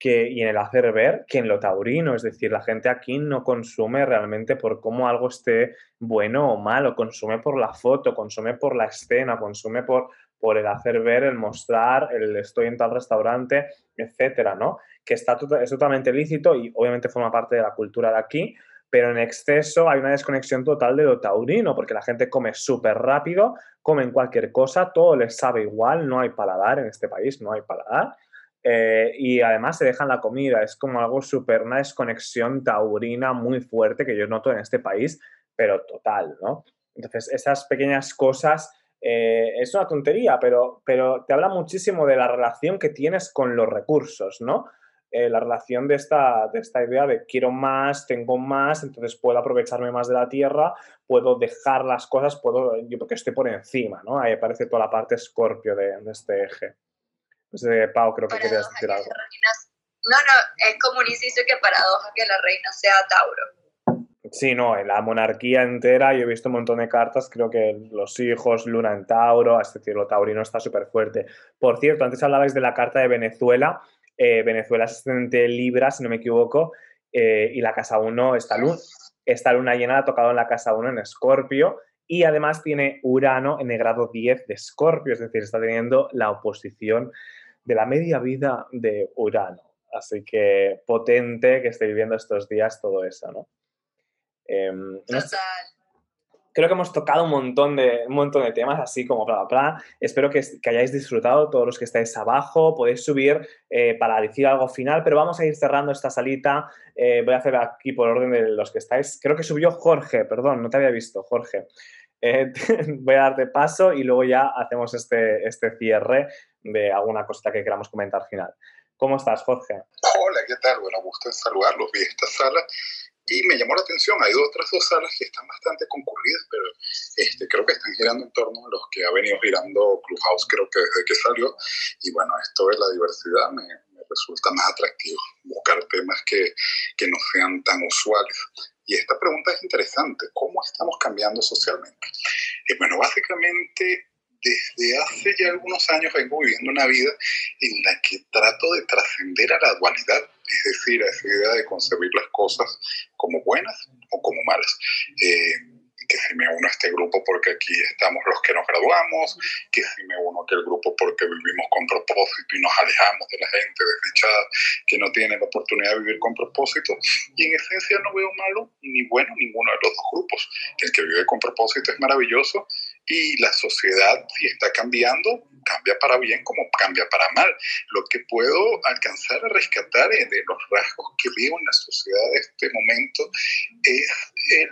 que, y en el hacer ver que en lo taurino. Es decir, la gente aquí no consume realmente por cómo algo esté bueno o malo, consume por la foto, consume por la escena, consume por, por el hacer ver, el mostrar, el estoy en tal restaurante, etcétera, ¿no? Que está es totalmente lícito y obviamente forma parte de la cultura de aquí, pero en exceso hay una desconexión total de lo taurino, porque la gente come súper rápido, comen cualquier cosa, todo les sabe igual, no hay paladar en este país, no hay paladar. Eh, y además se dejan la comida, es como algo súper, una desconexión taurina muy fuerte que yo noto en este país, pero total, ¿no? Entonces, esas pequeñas cosas eh, es una tontería, pero, pero te habla muchísimo de la relación que tienes con los recursos, ¿no? Eh, la relación de esta, de esta idea de quiero más, tengo más, entonces puedo aprovecharme más de la tierra, puedo dejar las cosas, puedo, yo porque estoy por encima, ¿no? Ahí aparece toda la parte escorpio de, este eje. Pues, eh, Pau, creo que querías decir algo. no, no, es como un inciso que paradoja que la reina sea Tauro. Sí, no, en la monarquía entera yo he visto un montón de cartas, creo que los hijos, Luna en Tauro, es decir, lo taurino está súper fuerte. Por cierto, antes hablabais de la carta de Venezuela, eh, Venezuela es ascendente Libra, si no me equivoco, eh, y la casa 1 está luna, esta luna llena ha tocado en la casa 1 en Escorpio, y además tiene Urano en el grado 10 de Escorpio, es decir, está teniendo la oposición de la media vida de Urano. Así que potente que esté viviendo estos días todo eso, ¿no? Em, creo que hemos tocado un montón de, un montón de temas, así como bla, bla, bla. Espero que, que hayáis disfrutado todos los que estáis abajo. Podéis subir eh, para decir algo final, pero vamos a ir cerrando esta salita. Eh, voy a hacer aquí por orden de los que estáis. Creo que subió Jorge, perdón, no te había visto, Jorge. Eh, [laughs] voy a darte paso y luego ya hacemos este, este cierre de alguna cosa que queramos comentar final. ¿Cómo estás, Jorge? Hola, ¿qué tal? Bueno, gusto en saludarlos. Vi esta sala y me llamó la atención. Hay otras dos salas que están bastante concurridas, pero este, creo que están girando en torno a los que ha venido girando Clubhouse, creo que desde que salió. Y bueno, esto de la diversidad me, resulta más atractivo, buscar temas que, que no sean tan usuales. Y esta pregunta es interesante, ¿cómo estamos cambiando socialmente? Y bueno, básicamente desde hace ya algunos años vengo viviendo una vida en la que trato de trascender a la dualidad, es decir, a esa idea de concebir las cosas como buenas o como malas. Eh, que si me uno a este grupo porque aquí estamos los que nos graduamos, que si me uno a aquel grupo porque vivimos con propósito y nos alejamos de la gente desdichada que no tiene la oportunidad de vivir con propósito. Y en esencia no veo malo ni bueno ninguno de los dos grupos. El que vive con propósito es maravilloso y la sociedad, si está cambiando, cambia para bien como cambia para mal. Lo que puedo alcanzar a rescatar de los rasgos que veo en la sociedad de este momento es el,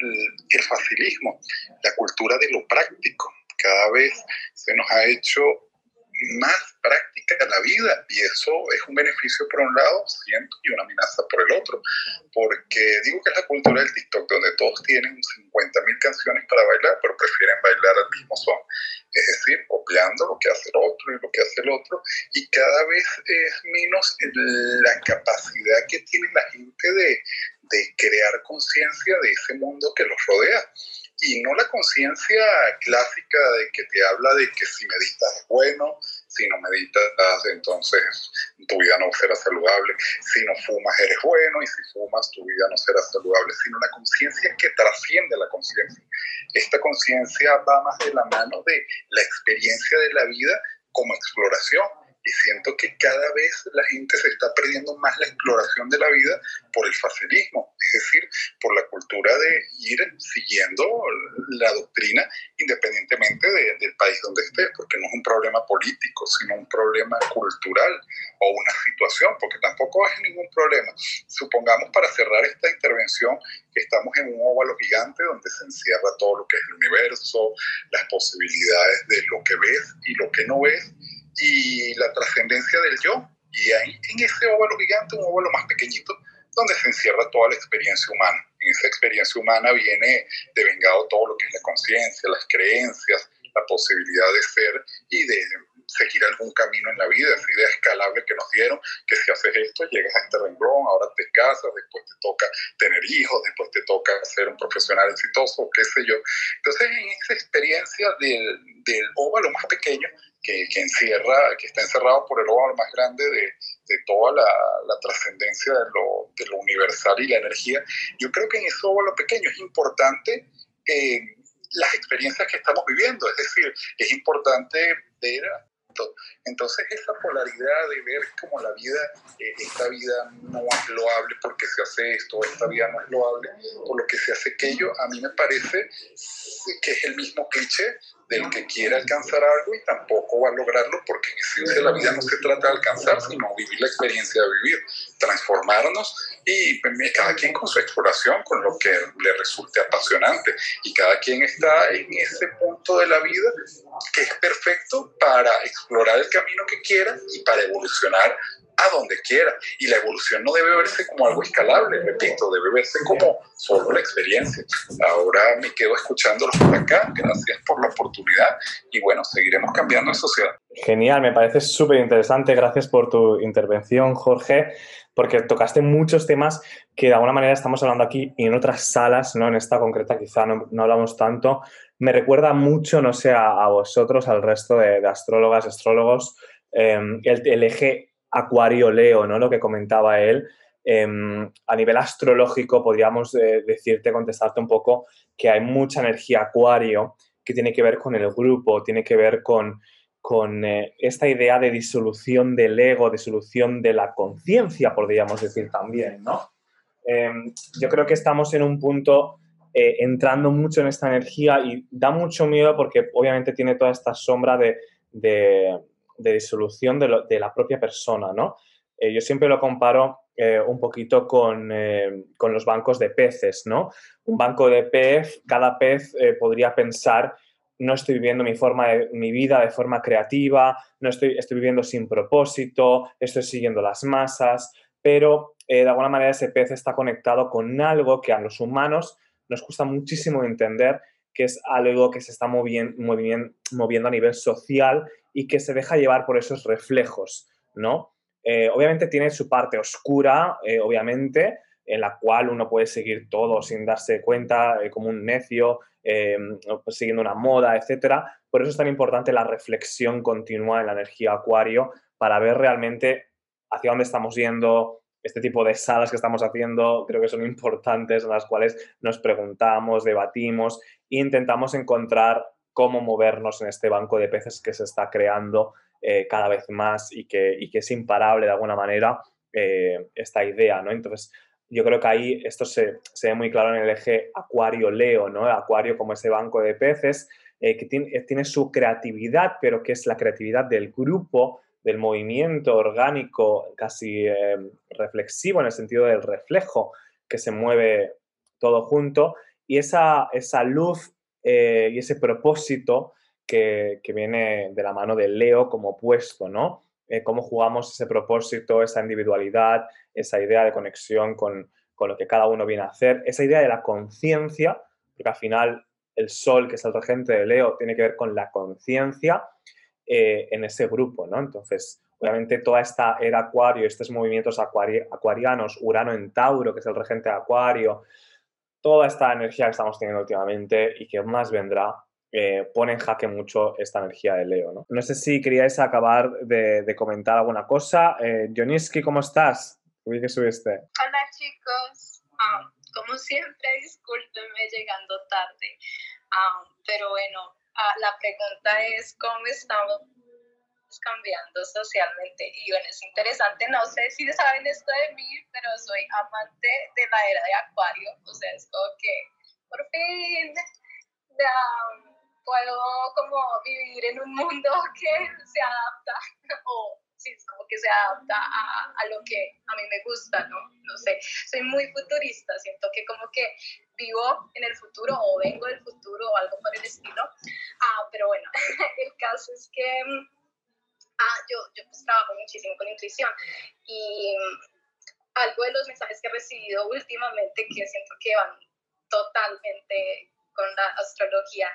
el facilismo, la cultura de lo práctico. Cada vez se nos ha hecho más práctica en la vida y eso es un beneficio por un lado, siento, y una amenaza por el otro, porque digo que es la cultura del TikTok donde todos tienen 50 mil canciones para bailar, pero prefieren bailar al mismo son, es decir, copiando lo que hace el otro y lo que hace el otro, y cada vez es menos la capacidad que tiene la gente de, de crear conciencia de ese mundo que los rodea y no la conciencia clásica de que te habla de que si meditas es bueno, si no meditas entonces tu vida no será saludable, si no fumas eres bueno y si fumas tu vida no será saludable, sino la conciencia que trasciende la conciencia. Esta conciencia va más de la mano de la experiencia de la vida como exploración y siento que cada vez la gente se está perdiendo más la exploración de la vida por el facilismo, es decir, por la cultura de ir siguiendo la doctrina independientemente del país donde esté, porque no es un problema político, sino un problema cultural o una situación, porque tampoco es ningún problema. Supongamos para cerrar esta intervención que estamos en un óvalo gigante donde se encierra todo lo que es el universo, las posibilidades de lo que ves y lo que no ves, y la trascendencia del yo. Y ahí, en ese óvalo gigante, un óvalo más pequeñito, donde se encierra toda la experiencia humana. En esa experiencia humana viene devengado todo lo que es la conciencia, las creencias, la posibilidad de ser y de seguir algún camino en la vida, esa idea escalable que nos dieron, que si haces esto, llegas a este renglón, ahora te casas, después te toca tener hijos, después te toca ser un profesional exitoso, qué sé yo. Entonces, en esa experiencia del, del óvalo más pequeño, que, que, encierra, que está encerrado por el óvalo más grande de, de toda la, la trascendencia de lo, de lo, universal y la energía, yo creo que en ese óvalo pequeño. Es importante eh, las experiencias que estamos viviendo, es decir, es importante ver entonces esa polaridad de ver como la vida, eh, esta vida no es loable porque se hace esto, esta vida no es loable por lo que se hace aquello, a mí me parece que es el mismo cliché del que quiere alcanzar algo y tampoco va a lograrlo porque en la vida no se trata de alcanzar, sino vivir la experiencia de vivir, transformarnos y cada quien con su exploración, con lo que le resulte apasionante. Y cada quien está en ese punto de la vida que es perfecto para explorar el camino que quiera y para evolucionar a donde quiera. Y la evolución no debe verse como algo escalable, repito, debe verse como solo la experiencia. Ahora me quedo escuchándolos por acá. Gracias por la oportunidad y bueno, seguiremos cambiando en sociedad. Genial, me parece súper interesante. Gracias por tu intervención, Jorge, porque tocaste muchos temas que de alguna manera estamos hablando aquí y en otras salas, ¿no? En esta concreta quizá no, no hablamos tanto. Me recuerda mucho, no sé, a, vosotros, al resto de, astrólogas, astrólogos, el, el eje Acuario-Leo, ¿no? Lo que comentaba él. Em, a nivel astrológico, podríamos eh, decirte, contestarte un poco que hay mucha energía Acuario que tiene que ver con el grupo, tiene que ver con, con eh, esta idea de disolución del ego, disolución de la conciencia, podríamos decir también, ¿no? Em, yo creo que estamos en un punto eh, entrando mucho en esta energía y da mucho miedo porque obviamente tiene toda esta sombra de, disolución de, la propia persona, ¿no? Eh, yo siempre lo comparo un poquito con, con, los bancos de peces, ¿no? Un banco de pez, cada pez podría pensar no estoy viviendo mi, forma de, mi vida de forma creativa, no estoy, estoy viviendo sin propósito, estoy siguiendo las masas, pero eh, de alguna manera ese pez está conectado con algo que a los humanos nos cuesta muchísimo entender, que es algo que se está moviendo a nivel social y que se deja llevar por esos reflejos, ¿no? Eh, obviamente tiene su parte oscura, eh, obviamente, en la cual uno puede seguir todo sin darse cuenta, como un necio, eh, pues siguiendo una moda, etcétera. Por eso es tan importante la reflexión continua en la energía acuario para ver realmente hacia dónde estamos yendo, este tipo de salas que estamos haciendo creo que son importantes, en las cuales nos preguntamos, debatimos e intentamos encontrar cómo movernos en este banco de peces que se está creando eh, cada vez más y que, y que, es imparable de alguna manera eh, esta idea, ¿no? Entonces, yo creo que ahí esto se, ve muy claro en el eje Acuario-Leo, ¿no? Acuario como ese banco de peces eh, que eh, tiene, su creatividad, pero que es la creatividad del grupo, del movimiento orgánico, casi reflexivo en el sentido del reflejo, que se mueve todo junto, y esa, esa luz y ese propósito que, que, viene de la mano del Leo como opuesto, ¿no? Eh, cómo jugamos ese propósito, esa individualidad, esa idea de conexión con, lo que cada uno viene a hacer, esa idea de la conciencia, porque al final el sol, que es el regente de Leo, tiene que ver con la conciencia eh, en ese grupo, ¿no? Entonces, obviamente toda esta era Acuario, estos movimientos acuarianos, Urano en Tauro, que es el regente de Acuario, toda esta energía que estamos teniendo últimamente y que más vendrá, eh, pone en jaque mucho esta energía de Leo. ¿no? no sé si queríais acabar de, comentar alguna cosa. Eh, Joniski, ¿cómo estás? que subiste. Hola chicos, um, como siempre discúlpenme llegando tarde, um, pero bueno, uh, la pregunta es cómo estamos cambiando socialmente y bueno, es interesante, no sé si saben esto de mí, pero soy amante de la era de Acuario, o sea, es como que por fin um, puedo como vivir en un mundo [laughs] que se adapta o sí, es como que se adapta a, a, lo que a mí me gusta, ¿no? No sé, soy muy futurista, siento que como que vivo en el futuro o vengo del futuro o algo por el estilo. Ah, pero bueno, [laughs] el caso es que ah, yo, yo pues trabajo muchísimo con intuición y algo de los mensajes que he recibido últimamente que siento que van totalmente con la astrología.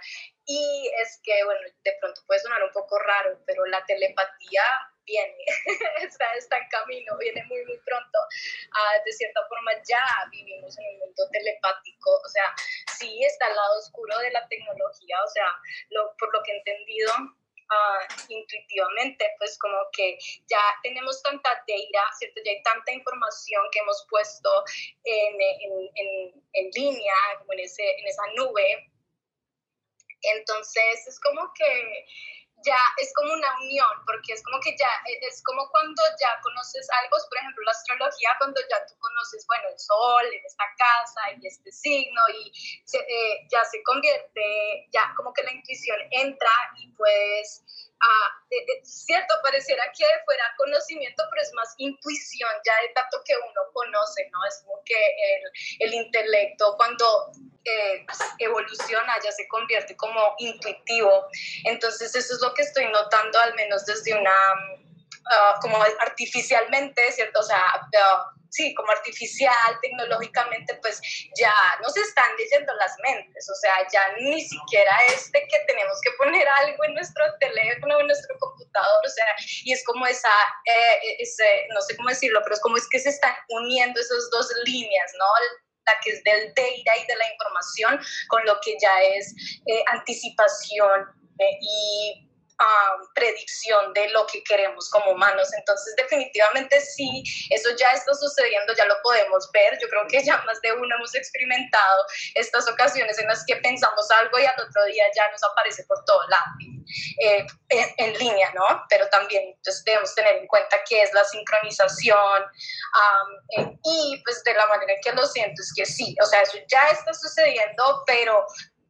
Y es que, bueno, de pronto puede sonar un poco raro, pero la telepatía viene, [laughs] está, está en camino, viene muy, muy pronto. Ah, de cierta forma ya vivimos en un mundo telepático, o sea, sí está el lado oscuro de la tecnología, o sea, lo, por lo que he entendido, Uh, intuitivamente, pues como que ya tenemos tanta data, ¿cierto? Ya hay tanta información que hemos puesto en, en, en, en línea, como en, ese, en esa nube. Entonces es como que ya es como una unión, porque es como que ya, e, es como cuando ya conoces algo, por ejemplo, la astrología, cuando ya tú conoces, bueno, el sol en esta casa y este signo, y eh, ya se convierte, ya como que la intuición entra y puedes, ah, cierto, pareciera que fuera conocimiento, pero es más intuición, ya de tanto que uno conoce, ¿no? Es como que el, el intelecto, cuando eh, evoluciona, ya se convierte como intuitivo. Entonces eso es lo que estoy notando, al menos desde una, ah, como artificialmente, ¿cierto? O sea, ah, sí, como artificial, tecnológicamente, pues ya nos están leyendo las mentes, o sea, ya ni siquiera este que tenemos que poner algo en nuestro teléfono, en nuestro computador, o sea, y es como esa, eh, ese, no sé cómo decirlo, pero es como es que se están uniendo esas dos líneas, ¿no? la que es del data y de la información, con lo que ya es eh, anticipación. Eh, y predicción de lo que queremos como humanos. Entonces, definitivamente sí, eso ya está sucediendo, ya lo podemos ver. Yo creo que ya más de uno hemos experimentado estas ocasiones en las que pensamos algo y al otro día ya nos aparece por todo lado. Eh, en, línea, ¿no? Pero también entonces, debemos tener en cuenta qué es la sincronización eh, y pues de la manera en que lo siento es que sí, o sea, eso ya está sucediendo, pero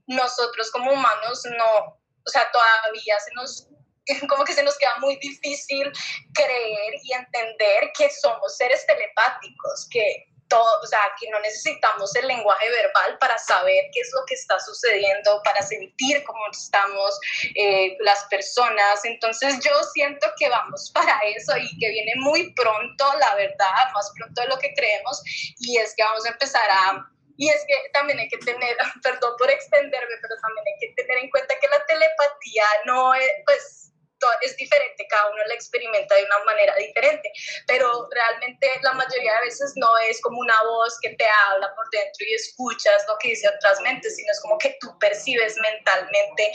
nosotros como humanos no, o sea, todavía se nos, [laughs] como que se nos queda muy difícil creer y entender que somos seres telepáticos, que todo, o sea, que no necesitamos el lenguaje verbal para saber qué es lo que está sucediendo, para sentir cómo estamos eh, las personas. Entonces yo siento que vamos [laughs] para eso y que viene muy pronto, la verdad, más pronto de lo que creemos, y es que vamos a empezar a y es que también hay que tener, [laughs] perdón por extenderme, pero también hay que tener en cuenta que la telepatía no es, pues, es diferente, cada uno la experimenta de una manera diferente, pero realmente la mayoría de veces no es como una voz que te habla por dentro y escuchas lo que dice otras mentes, sino es como que tú percibes mentalmente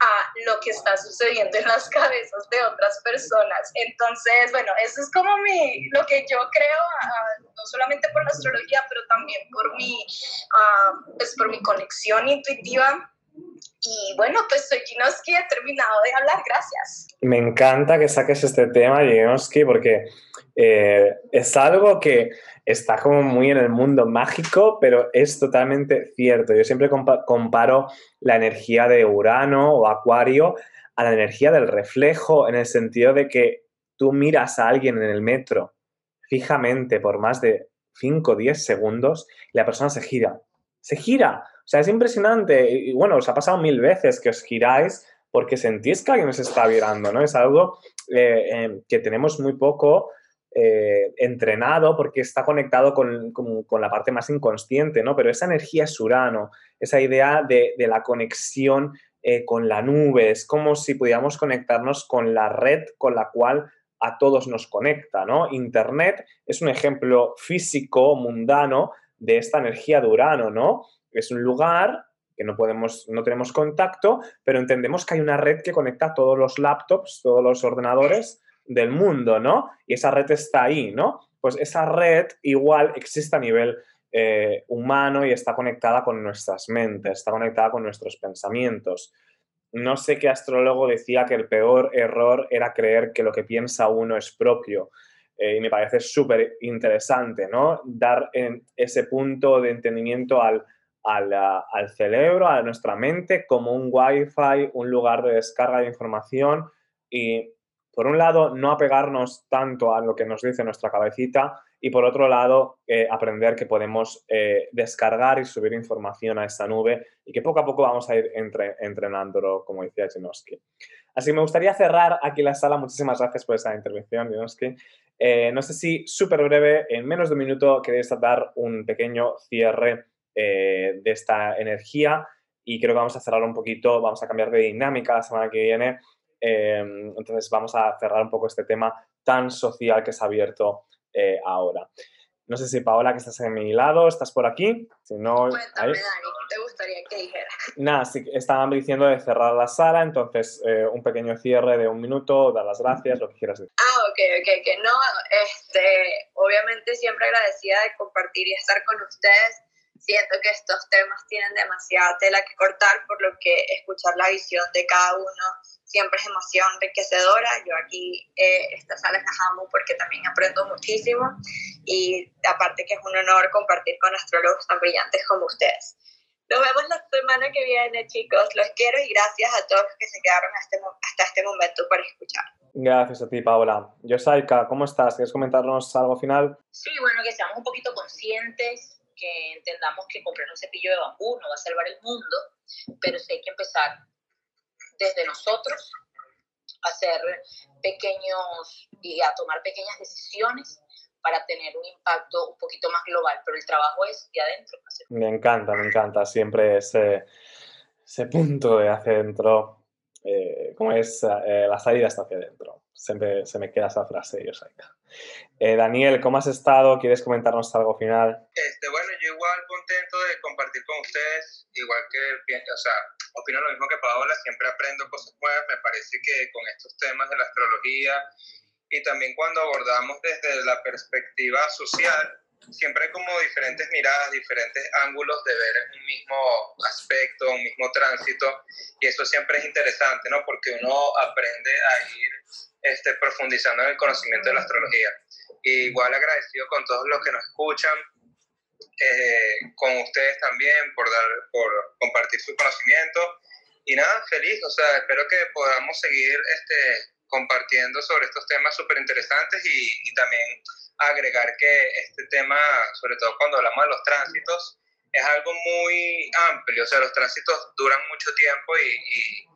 a lo que está sucediendo en las cabezas de otras personas. Entonces, bueno, eso es como mi, lo que yo creo, no solamente por la astrología, pero también por mi, uh, por mi conexión intuitiva. Y bueno, pues soy Ginoski, he terminado de hablar, gracias. Me encanta que saques este tema, Ginoski, porque eh, es algo que está como muy en el mundo mágico, pero es totalmente cierto. Yo siempre comparo la energía de Urano o Acuario a la energía del reflejo, en el sentido de que tú miras a alguien en el metro fijamente por más de 5 o 10 segundos y la persona se gira. Se gira. O sea, es impresionante. Y bueno, os ha pasado mil veces que os giráis porque sentís que alguien os está mirando, ¿no? Es algo eh, que tenemos muy poco eh, entrenado porque está conectado con, la parte más inconsciente, ¿no? Pero esa energía es Urano, esa idea de, la conexión eh, con la nube, es como si pudiéramos conectarnos con la red con la cual a todos nos conecta, ¿no? Internet es un ejemplo físico, mundano, de esta energía de Urano, ¿no? Es un lugar que no podemos, no tenemos contacto, pero entendemos que hay una red que conecta todos los laptops, todos los ordenadores del mundo, ¿no? Y esa red está ahí, ¿no? Pues esa red igual existe a nivel eh, humano y está conectada con nuestras mentes, está conectada con nuestros pensamientos. No sé qué astrólogo decía que el peor error era creer que lo que piensa uno es propio. Eh, y me parece súper interesante, ¿no? Dar en ese punto de entendimiento al, al, al, cerebro, a nuestra mente, como un wifi, un lugar de descarga de información y por un lado, no apegarnos tanto a lo que nos dice nuestra cabecita y por otro lado, eh, aprender que podemos eh, descargar y subir información a esta nube y que poco a poco vamos a ir entre, entrenándolo, como decía Jinoski. Así que me gustaría cerrar aquí la sala. Muchísimas gracias por esa intervención, Jinoski. Eh, no sé si súper breve, en menos de un minuto, queréis dar un pequeño cierre de esta energía y creo que vamos a cerrar un poquito, vamos a cambiar de dinámica la semana que viene Em, entonces vamos a cerrar un poco este tema tan social que se ha abierto eh, ahora. No sé si Paola, que estás en mi lado, estás por aquí. Si no, Cuéntame, Dani, ¿qué te gustaría que dijera? [laughs] Nada, sí, estaban diciendo de cerrar la sala, entonces eh, un pequeño cierre de un minuto, dar las gracias, lo que quieras decir. Ah, ok, ok, que no, este, obviamente siempre agradecida de compartir y estar con ustedes siento que estos temas tienen demasiada tela que cortar, por lo que escuchar la visión de cada uno siempre es emoción enriquecedora. Yo aquí eh, esta sala la amo porque también aprendo muchísimo y aparte que es un honor compartir con astrólogos tan brillantes como ustedes. Nos vemos la semana que viene, chicos. Los quiero y gracias a todos los que se quedaron hasta este, hasta este momento para escuchar. Gracias a ti, Paola. Yosaika, ¿cómo estás? ¿Quieres comentarnos algo final? Sí, bueno, que seamos un poquito conscientes que entendamos que comprar un cepillo de bambú no va a salvar el mundo, pero sí hay que empezar desde nosotros a hacer pequeños y a tomar pequeñas decisiones para tener un impacto un poquito más global, pero el trabajo es de adentro. Me encanta, me encanta siempre ese, ese punto de hacia adentro, eh, como es eh, la salida hasta hacia adentro. Siempre se me queda esa frase, Yosaika. Eh, Daniel, ¿cómo has estado? ¿Quieres comentarnos algo final? Este, bueno, yo igual contento de compartir con ustedes igual que, o sea, opino lo mismo que Paola, siempre aprendo cosas nuevas, me parece que con estos temas de la astrología y también cuando abordamos desde la perspectiva social, siempre hay como diferentes miradas, diferentes ángulos de ver un mismo aspecto, un mismo tránsito, y eso siempre es interesante, ¿no? Porque uno aprende a ir este, profundizando en el conocimiento de la astrología. igual agradecido con todos los que nos escuchan, eh, con ustedes también por, dar, por compartir su conocimiento. Y nada, feliz, o sea, espero que podamos seguir este, compartiendo sobre estos temas súper interesantes y, y, también agregar que este tema, sobre todo cuando hablamos de los tránsitos, es algo muy amplio, o sea, los tránsitos duran mucho tiempo y,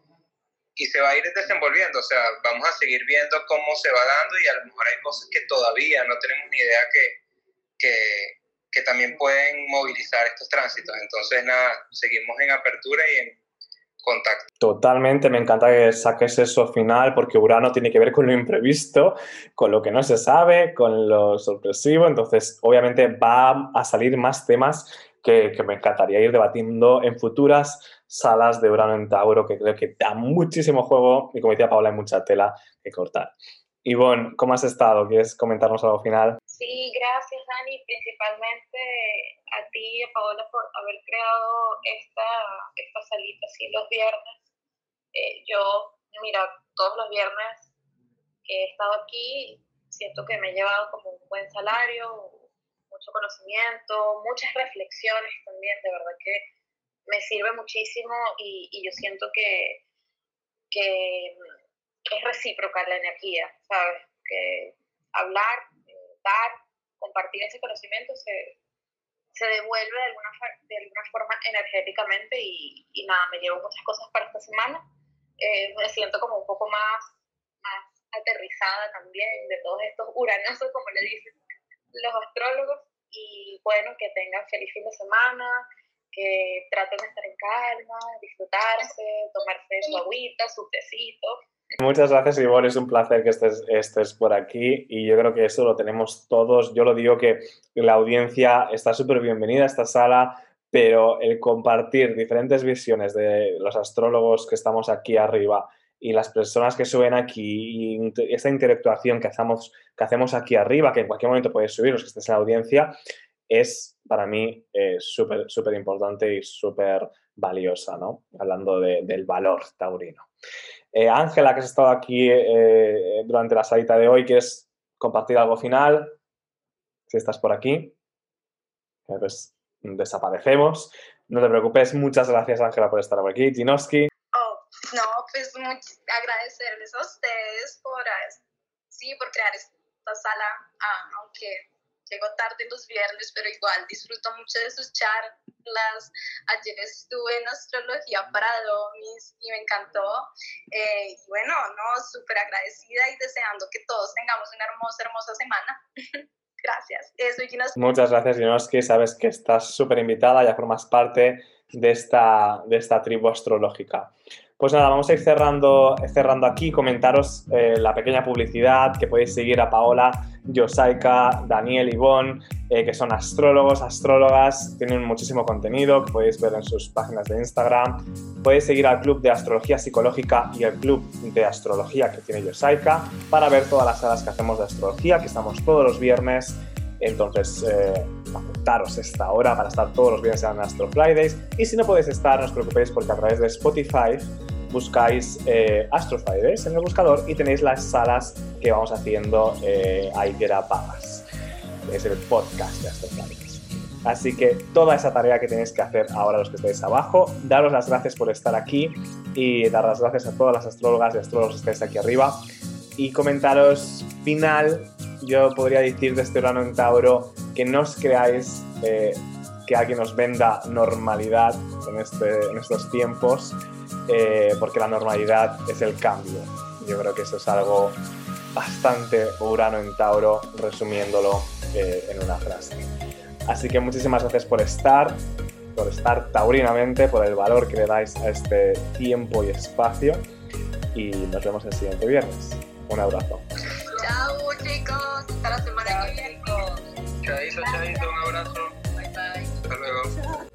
y, se va a ir desenvolviendo, o sea, vamos a seguir viendo cómo se va dando y a lo mejor hay cosas que todavía no tenemos ni idea que, que que también pueden movilizar estos tránsitos. Entonces, nada, seguimos en apertura y en contacto. Totalmente, me encanta que saques eso final porque Urano tiene que ver con lo imprevisto, con lo que no se sabe, con lo sorpresivo, entonces obviamente va a salir más temas que, que me encantaría ir debatiendo en futuras salas de Urano en Tauro, que creo que da muchísimo juego y como decía Paula, hay mucha tela que cortar. Ivonne, ¿cómo has estado? ¿Quieres comentarnos algo final? Sí, gracias Dani, principalmente a ti y a Paola por haber creado esta, esta salita así los viernes. Eh, yo, mira, todos los viernes que he estado aquí, siento que me he llevado como un buen salario, mucho conocimiento, muchas reflexiones también, de verdad que me sirve muchísimo y, y yo siento que, que es recíproca la energía, ¿sabes? Que hablar dar, compartir ese conocimiento se, se devuelve de alguna, de alguna forma energéticamente y, y, nada, me llevo muchas cosas para esta semana. Eh, me siento como un poco más, más aterrizada también de todos estos uranazos, como le dicen los astrólogos. Y bueno, que tengan feliz fin de semana, que traten de estar en calma, disfrutarse, tomarse su agüita, su tecito Muchas gracias, Ivonne. Es un placer que estés, estés por aquí y yo creo que eso lo tenemos todos. Yo lo digo que la audiencia está súper bienvenida a esta sala, pero el compartir diferentes visiones de los astrólogos que estamos aquí arriba y las personas que suben aquí y esta interactuación que hacemos, que hacemos aquí arriba, que en cualquier momento puedes subir los que estés en la audiencia, es para mí eh, súper súper importante y súper valiosa, ¿no? Hablando del valor taurino. Eh, Ángela, que has estado aquí eh, durante la salita de hoy, ¿quieres compartir algo final? Si estás por aquí, pues desaparecemos. No te preocupes, muchas gracias Ángela por estar por aquí. Ginoski. Oh, no, pues agradecerles a ustedes por, sí, por crear esta sala, ah, aunque llego tarde los viernes, pero igual disfruto mucho de sus charlas. Ayer estuve en astrología para Domis y me encantó. Eh, y bueno, no, súper agradecida y deseando que todos tengamos una hermosa, hermosa semana. [laughs] gracias. Eso, Muchas gracias, Ginoski. Sabes que estás súper invitada, ya formas parte de esta, de esta tribu astrológica. Pues nada, vamos a ir cerrando, cerrando aquí, comentaros eh, la pequeña publicidad, que podéis seguir a Paola, Yosaika, Daniel, Ivonne, eh, que son astrólogos, astrólogas, tienen muchísimo contenido que podéis ver en sus páginas de Instagram. Podéis seguir al Club de Astrología Psicológica y el Club de Astrología que tiene Yosaika para ver todas las salas que hacemos de astrología, que estamos todos los viernes. Entonces, eh, apuntaros esta hora para estar todos los viernes en Astro Fridays. Y si no podéis estar, no os preocupéis porque a través de Spotify buscáis eh, Astro en el buscador y tenéis las salas que vamos haciendo eh, ahí grabadas. Es el podcast de Astro. Así que toda esa tarea que tenéis que hacer ahora los que estáis abajo, daros las gracias por estar aquí y dar las gracias a todas las astrólogas y astrólogos que estáis aquí arriba y comentaros final, yo podría decir de este plano en Tauro que no os creáis eh, que alguien os venda normalidad en, este, en estos tiempos, eh, porque la normalidad es el cambio. Yo creo que eso es algo bastante Urano en Tauro, resumiéndolo eh, en una frase. Así que muchísimas gracias por estar, por estar taurinamente, por el valor que le dais a este tiempo y espacio. Y nos vemos el siguiente viernes. Un abrazo. Chao chicos, hasta la semana que viene. Chaito, chaito, un abrazo. Bye bye. Hasta luego.